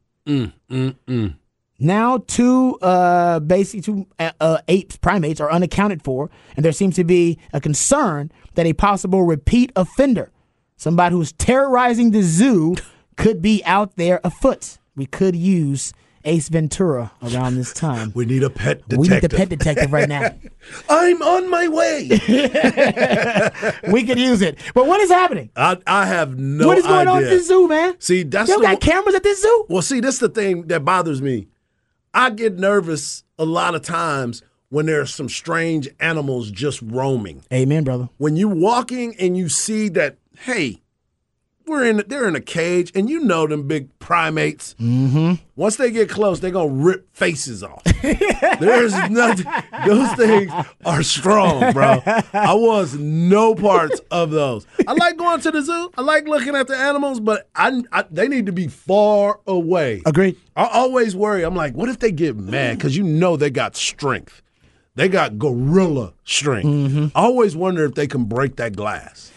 [SPEAKER 1] Now, two uh, basic two uh, uh, apes, primates, are unaccounted for, and there seems to be a concern that a possible repeat offender, somebody who's terrorizing the zoo, <laughs> could be out there afoot. We could use Ace Ventura around this time.
[SPEAKER 2] We need a pet detective.
[SPEAKER 1] We need the pet detective right now. <laughs>
[SPEAKER 2] I'm on my way. <laughs>
[SPEAKER 1] we could use it. But what is happening?
[SPEAKER 2] I, I have no idea.
[SPEAKER 1] what is going on at this zoo, man?
[SPEAKER 2] See, that's
[SPEAKER 1] you don't
[SPEAKER 2] the-
[SPEAKER 1] got cameras at this zoo.
[SPEAKER 2] Well, see, that's the thing that bothers me. I get nervous a lot of times when there are some strange animals just roaming.
[SPEAKER 1] Amen, brother.
[SPEAKER 2] When you're walking and you see that, hey, we're in they're in a cage, and you know them big primates. Mm-hmm. Once they get close, they're gonna rip faces off. <laughs> There's nothing. Those things are strong, bro. I was no parts of those. I like going to the zoo. I like looking at the animals, but I, I they need to be far away.
[SPEAKER 1] Agreed.
[SPEAKER 2] I always worry. I'm like, what if they get mad? Because you know they got strength. They got gorilla strength. I always wonder if they can break that glass.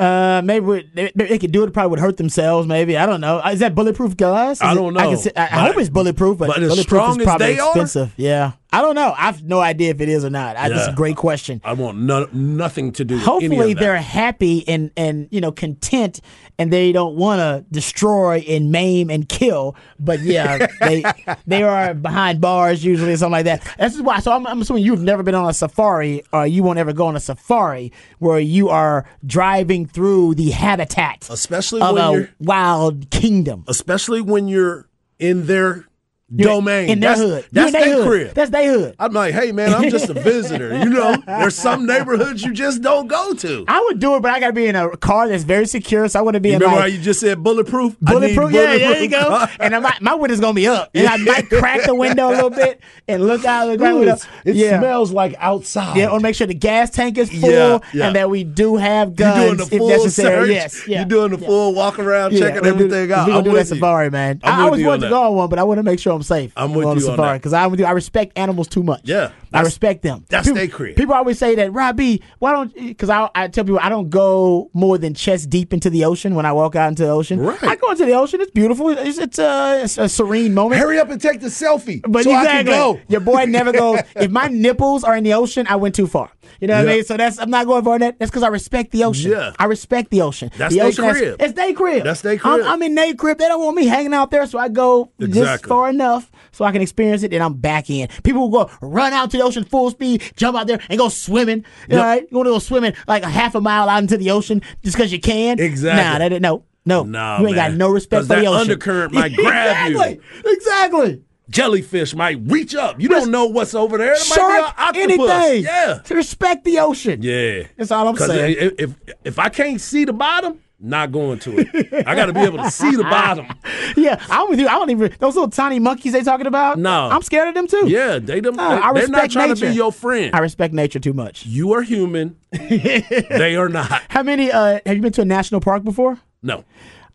[SPEAKER 1] Uh, maybe we- they, they could do it. Probably would hurt themselves. Maybe I don't know. Is that bulletproof glass? Is
[SPEAKER 2] I
[SPEAKER 1] it-
[SPEAKER 2] don't
[SPEAKER 1] I,
[SPEAKER 2] know.
[SPEAKER 1] can see, I, I hope it's bulletproof, but,
[SPEAKER 2] but
[SPEAKER 1] bulletproof is probably
[SPEAKER 2] they are-
[SPEAKER 1] expensive. Yeah, I don't know. I have no idea if it is or not. I, That's a great question.
[SPEAKER 2] I want no, nothing to do
[SPEAKER 1] Hopefully they're happy and and you know content, and they don't want to destroy and maim and kill. But yeah, <laughs> they they are behind bars usually, or something like that. This is why. So I'm, I'm assuming you've never been on a safari, or you won't ever go on a safari where you are driving through the habitat,
[SPEAKER 2] Especially
[SPEAKER 1] of
[SPEAKER 2] when
[SPEAKER 1] a
[SPEAKER 2] you're-
[SPEAKER 1] wild kingdom.
[SPEAKER 2] especially when you're in their
[SPEAKER 1] You're
[SPEAKER 2] domain.
[SPEAKER 1] in their
[SPEAKER 2] that's,
[SPEAKER 1] hood.
[SPEAKER 2] That's their
[SPEAKER 1] hood.
[SPEAKER 2] crib.
[SPEAKER 1] That's their hood.
[SPEAKER 2] I'm like, hey man, I'm just a <laughs> visitor. You know, there's some neighborhoods you just don't go to.
[SPEAKER 1] I would do it, but I got to be in a car that's very secure, so I want to be
[SPEAKER 2] You
[SPEAKER 1] in
[SPEAKER 2] remember
[SPEAKER 1] like
[SPEAKER 2] how you just said bulletproof?
[SPEAKER 1] Bulletproof. Yeah, there you go.
[SPEAKER 2] car.
[SPEAKER 1] And I might, my window's gonna be up, and I might <laughs> crack the window a little bit and look out the
[SPEAKER 2] Ooh,
[SPEAKER 1] window.
[SPEAKER 2] it
[SPEAKER 1] yeah.
[SPEAKER 2] smells like outside.
[SPEAKER 1] Yeah, I want to make sure the gas tank is full
[SPEAKER 2] Yeah, yeah.
[SPEAKER 1] and that we do have guns
[SPEAKER 2] doing the
[SPEAKER 1] if necessary.
[SPEAKER 2] search.
[SPEAKER 1] Yes, yeah.
[SPEAKER 2] You're doing the full walk around, checking everything out.
[SPEAKER 1] We gonna
[SPEAKER 2] I'm
[SPEAKER 1] do
[SPEAKER 2] with
[SPEAKER 1] that safari, man.
[SPEAKER 2] I'm
[SPEAKER 1] I, always wanted to go on one, but I want to make sure I'm safe.
[SPEAKER 2] I'm with
[SPEAKER 1] the
[SPEAKER 2] you on
[SPEAKER 1] safari
[SPEAKER 2] that.
[SPEAKER 1] because I would do. I respect animals too much.
[SPEAKER 2] Yeah,
[SPEAKER 1] I respect them.
[SPEAKER 2] that's
[SPEAKER 1] people,
[SPEAKER 2] they crib.
[SPEAKER 1] People always say that, Robbie, why don't? Because I, I tell people I don't go more than chest deep into the ocean when I walk out into the ocean.
[SPEAKER 2] Right.
[SPEAKER 1] I go into the ocean. It's beautiful. It's it's a, it's a serene moment.
[SPEAKER 2] Hurry up and take the selfie
[SPEAKER 1] But
[SPEAKER 2] so
[SPEAKER 1] exactly,
[SPEAKER 2] I can go.
[SPEAKER 1] your boy never goes. <laughs> if my nipples are in the ocean, I went too far. You know what I mean? So that's I'm not going for that. That's because I respect the ocean.
[SPEAKER 2] Yeah.
[SPEAKER 1] I respect the ocean.
[SPEAKER 2] That's
[SPEAKER 1] the ocean has-
[SPEAKER 2] crib.
[SPEAKER 1] it's their crib.
[SPEAKER 2] That's they
[SPEAKER 1] I'm,
[SPEAKER 2] crib.
[SPEAKER 1] I'm in their crib. They don't want me hanging out there, so I go just far enough so I can experience it, and I'm back in. People will go run out to the ocean full speed, jump out there, and go swimming.
[SPEAKER 2] Yep.
[SPEAKER 1] All right, you want to go swimming like a half a mile out into the ocean just because you can?
[SPEAKER 2] Exactly.
[SPEAKER 1] Nah, that no. No,
[SPEAKER 2] Nah,
[SPEAKER 1] you ain't
[SPEAKER 2] man.
[SPEAKER 1] got no respect for the ocean.
[SPEAKER 2] undercurrent might <laughs> grab you.
[SPEAKER 1] exactly. Exactly.
[SPEAKER 2] Jellyfish might reach up. You don't know what's over there. It might
[SPEAKER 1] Shark,
[SPEAKER 2] be an octopus.
[SPEAKER 1] anything.
[SPEAKER 2] Yeah.
[SPEAKER 1] To respect the ocean.
[SPEAKER 2] Yeah.
[SPEAKER 1] That's all I'm saying.
[SPEAKER 2] If, if if I can't see the bottom, not going to it. I got to be able to see the bottom. <laughs>
[SPEAKER 1] Yeah, I'm with you. I don't even those little tiny monkeys they talking about.
[SPEAKER 2] No.
[SPEAKER 1] I'm scared of them too.
[SPEAKER 2] Yeah, they them.
[SPEAKER 1] No, I
[SPEAKER 2] they, not
[SPEAKER 1] respect
[SPEAKER 2] trying to
[SPEAKER 1] nature.
[SPEAKER 2] be your friend.
[SPEAKER 1] I respect nature too much.
[SPEAKER 2] you are human. <laughs> they are not.
[SPEAKER 1] How many? Uh, have you been to a national park before?
[SPEAKER 2] No.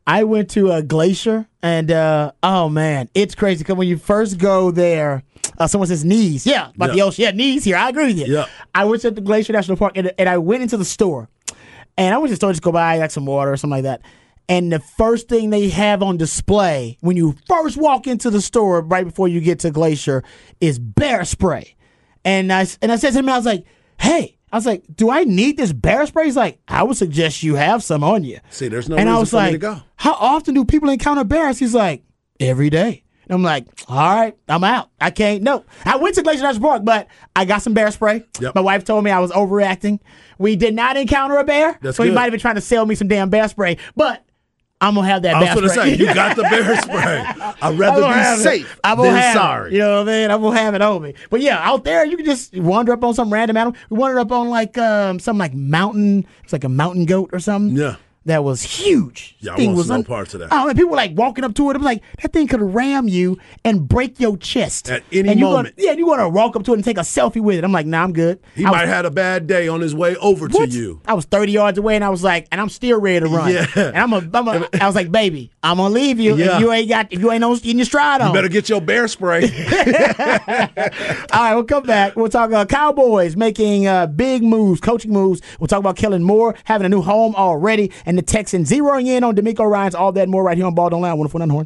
[SPEAKER 1] I went to a glacier, and uh, oh man, it's crazy. Because when you first go there, uh, someone says knees. Yeah, about the
[SPEAKER 2] Yeah.
[SPEAKER 1] ocean. Yeah, knees here. I agree with you.
[SPEAKER 2] Yeah.
[SPEAKER 1] I went to the Glacier National Park, and, and I went into the store, and I went to the store just go buy like some water or something like that. And the first thing they have on display when you first walk into the store, right before you get to Glacier, is bear spray. And I and I said to him, I was like, "Hey." I was like, "Do I need this bear spray?" He's like, "I would suggest you have some on you."
[SPEAKER 2] See, there's no
[SPEAKER 1] and I was like. "How often do people encounter bears?" He's like, "Every day." And I'm like, "All right, I'm out. I can't." No, I went to Glacier National Park, but I got some bear spray.
[SPEAKER 2] Yep.
[SPEAKER 1] My wife told me I was overreacting. We did not encounter a bear,
[SPEAKER 2] That's
[SPEAKER 1] so he might have been trying to sell me some damn bear spray. But I'm gonna have that
[SPEAKER 2] I was to
[SPEAKER 1] spray.
[SPEAKER 2] say, you got the bear <laughs> spray. I'd rather
[SPEAKER 1] gonna
[SPEAKER 2] be
[SPEAKER 1] it.
[SPEAKER 2] safe
[SPEAKER 1] I'm gonna
[SPEAKER 2] than
[SPEAKER 1] have it.
[SPEAKER 2] sorry.
[SPEAKER 1] You know what I mean? I'm gonna have it on me. But yeah, out there you can just wander up on some random animal. We wandered up on like um some like mountain. It's like a mountain goat or something.
[SPEAKER 2] Yeah.
[SPEAKER 1] That was huge.
[SPEAKER 2] Yeah, I
[SPEAKER 1] Thing was
[SPEAKER 2] some parts of that.
[SPEAKER 1] Oh, and people were like walking up to it. I'm like, that thing could ram you and break your chest
[SPEAKER 2] At any
[SPEAKER 1] and you
[SPEAKER 2] moment.
[SPEAKER 1] Gonna, yeah, you want to walk up to it and take a selfie with it. I'm like, nah, I'm good.
[SPEAKER 2] He
[SPEAKER 1] I
[SPEAKER 2] might
[SPEAKER 1] was,
[SPEAKER 2] have had a bad day on his way over
[SPEAKER 1] what?
[SPEAKER 2] to you.
[SPEAKER 1] I was 30 yards away and I was like, and I'm still ready to run. <laughs>
[SPEAKER 2] Yeah.
[SPEAKER 1] And I'm a, I'm a, <laughs> I was like, baby, I'm gonna leave you.
[SPEAKER 2] Yeah.
[SPEAKER 1] If you ain't got, if you ain't on in your stride on.
[SPEAKER 2] You better get your bear spray. <laughs> <laughs>
[SPEAKER 1] All right, we'll come back. We'll talk uh, Cowboys making uh, big moves, coaching moves. We'll talk about Kellen Moore having a new home already, and the Texans zeroing in on DeMeco Ryans all that more right here on Ball Don't Lie, 104 Horn.